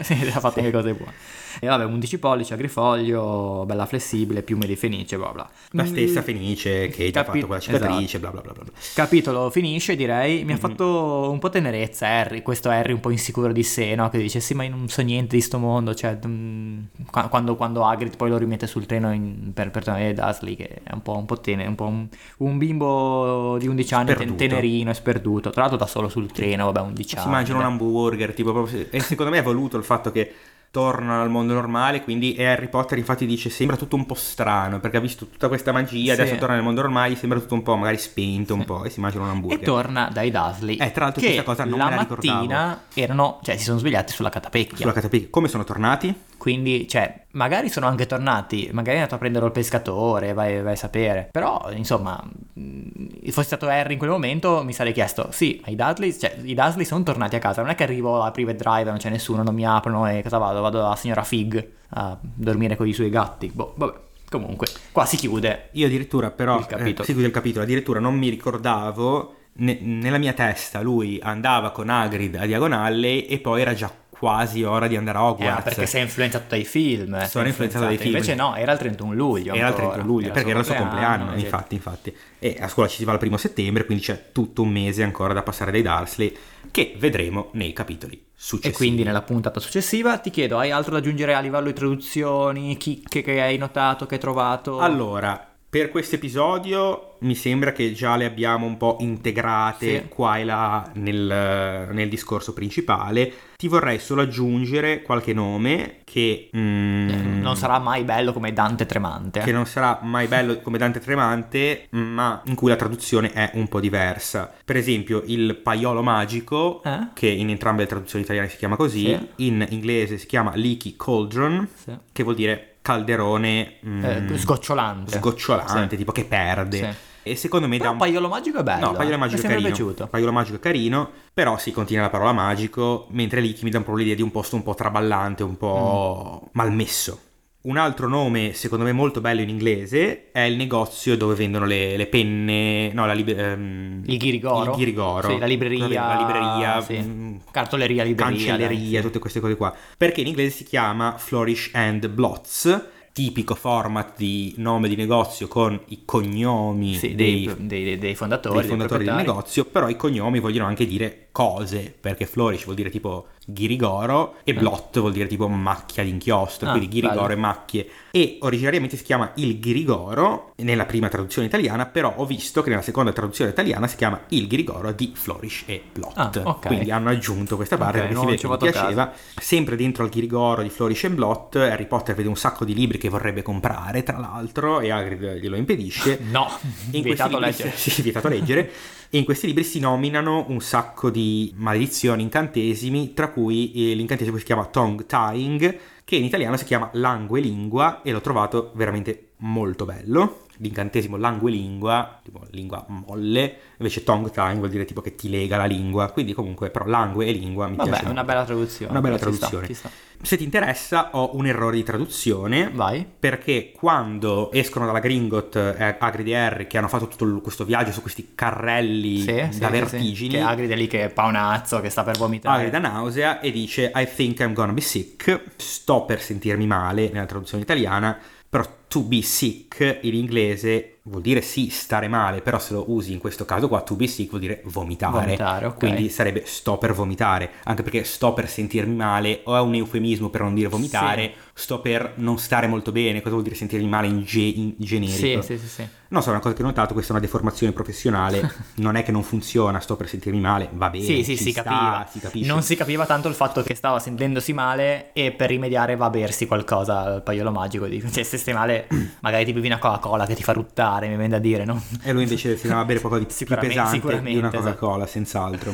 sì, ha fatto anche cose buone. E vabbè, 11 pollici, agrifoglio, bella flessibile, piume di fenice, bla bla. La stessa Mm, Fenice che ti ha Capi- fatto quella cicatrice, esatto. bla bla bla bla. Capitolo finisce, direi. Mi ha fatto un po' tenerezza Harry, questo Harry un po' insicuro di sé, no? Che dice, sì, ma io non so niente di sto mondo, cioè... mm, qua- quando, quando Hagrid poi lo rimette sul treno in- per, per tornare Dursley, che è un po', un po' tenero, un po' un, un bimbo di 11 anni, Sperduto. tenerino e sperduto. Tra l'altro da solo sul treno, vabbè, 11 anni. Si mangiano un hamburger, tipo proprio... E secondo me è voluto il fatto che tornano al mondo normale, quindi e Harry Potter infatti dice sembra tutto un po' strano, perché ha visto tutta questa magia, Sì. adesso torna nel mondo normale, sembra tutto un po' magari spento un po' e si mangiano un hamburger. E torna dai Dursley. Eh, tra l'altro che questa cosa non la me la ricordavo. mattina erano, cioè si sono svegliati sulla catapecchia. Sulla catapecchia. Come sono tornati? Quindi, cioè, magari sono anche tornati, magari è andato a prendere il pescatore, vai, vai a sapere. Però, insomma, mh, fossi stato Harry in quel momento, mi sarei chiesto, sì, ma i Dudley, cioè, i Dursley sono tornati a casa, non è che arrivo a Private Drive, non c'è nessuno, non mi aprono e cosa vado? Vado dalla signora Fig a dormire con i suoi gatti. Boh, vabbè, comunque, qua si chiude. Io addirittura però, Il capitolo. eh, sì, il capitolo, addirittura non mi ricordavo, ne- nella mia testa lui andava con Hagrid a Diagonale e poi era già quasi ora di andare a Eh, Hogwarts. ma perché sei influenzato dai film. sei Sono influenzato dai film. Invece no, era il 31 luglio. Era il ancora. 31 luglio, perché era il suo compleanno, cioè, infatti, infatti. E a scuola ci si va il primo settembre, quindi c'è tutto un mese ancora da passare dai Dursley, che vedremo nei capitoli E successivi. quindi nella puntata successiva ti chiedo, hai altro da aggiungere a livello di traduzioni, chicche che hai notato, che hai trovato? Allora, per questo episodio mi sembra che già le abbiamo un po' integrate Sì. qua e là nel, nel discorso principale. Ti vorrei solo aggiungere qualche nome che... mm, Eh, non sarà mai bello come Dante Tremante. che non sarà mai bello come Dante Tremante, ma in cui la traduzione è un po' diversa. Per esempio, il paiolo magico, Eh? che in entrambe le traduzioni italiane si chiama così, Sì. in inglese si chiama Leaky Cauldron, Sì. che vuol dire calderone mm, Eh, sgocciolante. sgocciolante, Sì. tipo che perde. Sì. E secondo me Però dà un Paiolo Magico è bello. No, Paiolo eh. Magico Mi è è sempre carino. piaciuto. Paiolo Magico è carino, però si contiene la parola magico, mentre Licky mi dà un po' l'idea di un posto un po' traballante, un po' Mm. malmesso. Un altro nome, secondo me molto bello in inglese, è il negozio dove vendono le, le penne, no, la libe- ehm, Il Ghirigoro. Il Ghirigoro. Sì, la libreria. La libreria, sì. mm, Cartoleria, libreria. cancelleria, dai, sì. tutte queste cose qua. Perché in inglese si chiama Flourish and Blots, tipico format di nome di negozio con i cognomi Sì, dei, dei, dei- dei fondatori. dei fondatori del negozio, però i cognomi vogliono anche dire cose, perché Flourish vuol dire tipo ghirigoro e blot vuol dire tipo macchia di inchiostro, Ah, quindi ghirigoro bello. e macchie. E originariamente si chiama il ghirigoro nella prima traduzione italiana, però ho visto che nella seconda traduzione italiana si chiama il ghirigoro di Flourish e Blot. Ah, ok. Quindi hanno aggiunto questa parte Ok, perché si vede che mi piaceva. Sempre dentro al ghirigoro di Flourish e Blot, Harry Potter vede un sacco di libri che vorrebbe comprare, tra l'altro, e Hagrid glielo impedisce. No, In vietato questi libri, leggere. sì, vietato leggere. E in questi libri si nominano un sacco di maledizioni, incantesimi, tra cui eh, l'incantesimo che si chiama tongue tying, che in italiano si chiama langue lingua e l'ho trovato veramente molto bello. L'incantesimo langue lingua, tipo lingua molle, invece tongue tying vuol dire tipo che ti lega la lingua, quindi comunque però langue e lingua mi Vabbè, piace è una bella traduzione. Una bella sta, traduzione. sta. Se ti interessa ho un errore di traduzione Vai. perché quando escono dalla Gringot eh, Hagrid e Harry che hanno fatto tutto questo viaggio su questi carrelli Sì, sì, da sì, sì. vertigini Che Hagrid è lì che è paonazzo, che sta per vomitare. Hagrid ha nausea e dice I think I'm gonna be sick sto per sentirmi male nella traduzione italiana però to be sick in inglese vuol dire sì stare male però se lo usi in questo caso qua to be sick vuol dire vomitare, Vomitare, ok. quindi sarebbe sto per vomitare anche perché sto per sentirmi male o è un eufemismo per non dire vomitare sto per non stare molto bene cosa vuol dire sentirmi male in, ge- in generico Sì, sì, sì, sì. non so, è una cosa che ho notato, questa è una deformazione professionale, non è che non funziona, sto per sentirmi male, va bene, Sì, sì, si sta, capiva. si capisce. non si capiva tanto il fatto che stava sentendosi male e per rimediare va a bersi qualcosa al paiolo magico. Dico, Cioè, se stai male, magari ti bevi una Coca-Cola che ti fa ruttare, mi viene da dire, no? E lui invece si andava a bere qualcosa di più Sicuramente- pesante di una esatto. Coca-Cola, senz'altro.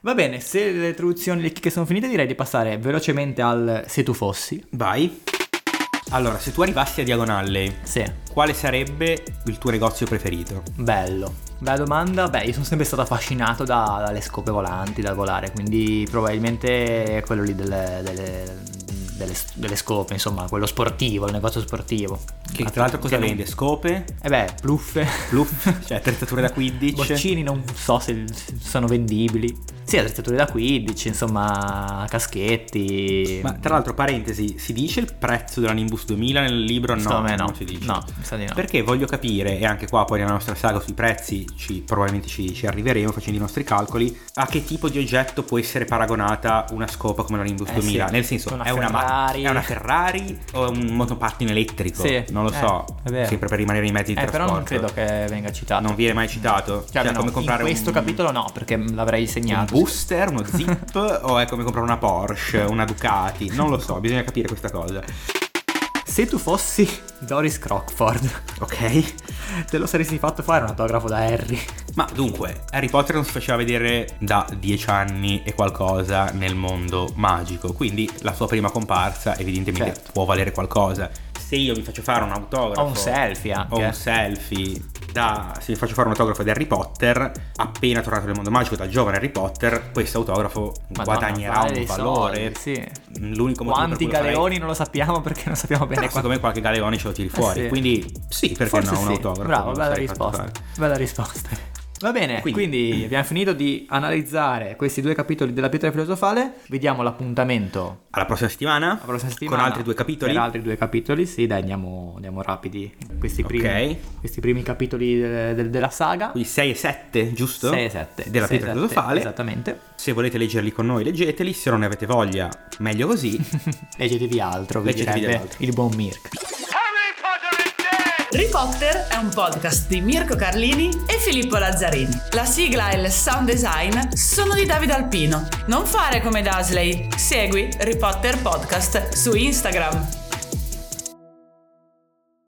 Va bene, se le traduzioni le chicche sono finite, direi di passare velocemente al se tu fossi. Vai. Allora, se tu arrivassi a Diagonale, Sì, quale sarebbe il tuo negozio preferito? bello. Bella domanda. Beh, io sono sempre stato affascinato da- dalle scope volanti, dal volare, quindi probabilmente è quello lì delle, delle, delle, delle scope, insomma, quello sportivo, il negozio sportivo. Che tra l'altro cosa vende? Scope? Eh beh, pluffe. Fluff? cioè attrezzature da Quidditch? Boccini non so se sono vendibili. Sì, attrezzature da Quidditch, insomma, caschetti. Ma tra l'altro, parentesi, si dice il prezzo della Nimbus 2000 nel libro? No, me no. non si dice. No, mi sa di no. Perché voglio capire, e anche qua poi nella nostra saga sui prezzi ci, probabilmente ci, ci arriveremo facendo i nostri calcoli, a che tipo di oggetto può essere paragonata una scopa come la Nimbus Eh 2000? sì, Nel senso, una è, una ma- Ferrari. è una Ferrari o è un monopattino elettrico? Sì, non lo eh, so, vero. sempre per rimanere nei mezzi di Eh, però trasporto. non credo che venga citato. Non viene mai citato? Cioè, no, come comprare in questo un, capitolo no, perché l'avrei un segnato. booster, uno zip o è come comprare una Porsche, una Ducati? Non lo so, bisogna capire questa cosa. Se tu fossi Doris Crockford, Ok? te lo saresti fatto fare un autografo da Harry. Ma dunque, Harry Potter non si faceva vedere da dieci anni e qualcosa nel mondo magico, quindi la sua prima comparsa evidentemente Certo. può valere qualcosa. Se io mi faccio fare un autografo O un selfie anche. o un selfie da se mi faccio fare un autografo di Harry Potter, appena tornato nel mondo magico dal giovane Harry Potter, questo autografo Madonna, guadagnerà un valore. soldi, sì. L'unico motivo Quanti lo farei- galeoni non lo sappiamo perché non sappiamo bene Però qua. secondo me qualche galeone ce lo tiri fuori, sì. quindi sì, perché Forse no, un sì. autografo. Bravo, bella risposta. Bella risposta. Va bene, Quindi- quindi... abbiamo finito di analizzare questi due capitoli della pietra filosofale. Vediamo l'appuntamento Alla prossima settimana, la prossima settimana. con altri due capitoli. Per altri due capitoli, sì, dai, andiamo, andiamo rapidi. Questi primi, Ok. questi primi capitoli de- de- della saga. Quindi 6 e 7, giusto? 6 e 7. Della pietra filosofale. Esattamente. Se volete leggerli con noi, leggeteli. Se non ne avete voglia, meglio così. Leggetevi altro, vi Leggetevi dell'altro. il buon Mirk. Harry Potter is dead! Harry Potter è un podcast di Mirko Carlini e Filippo Lazzarini. La sigla e il sound design sono di Davide Alpino. Non fare come Dasley, segui Harry Potter Podcast su Instagram.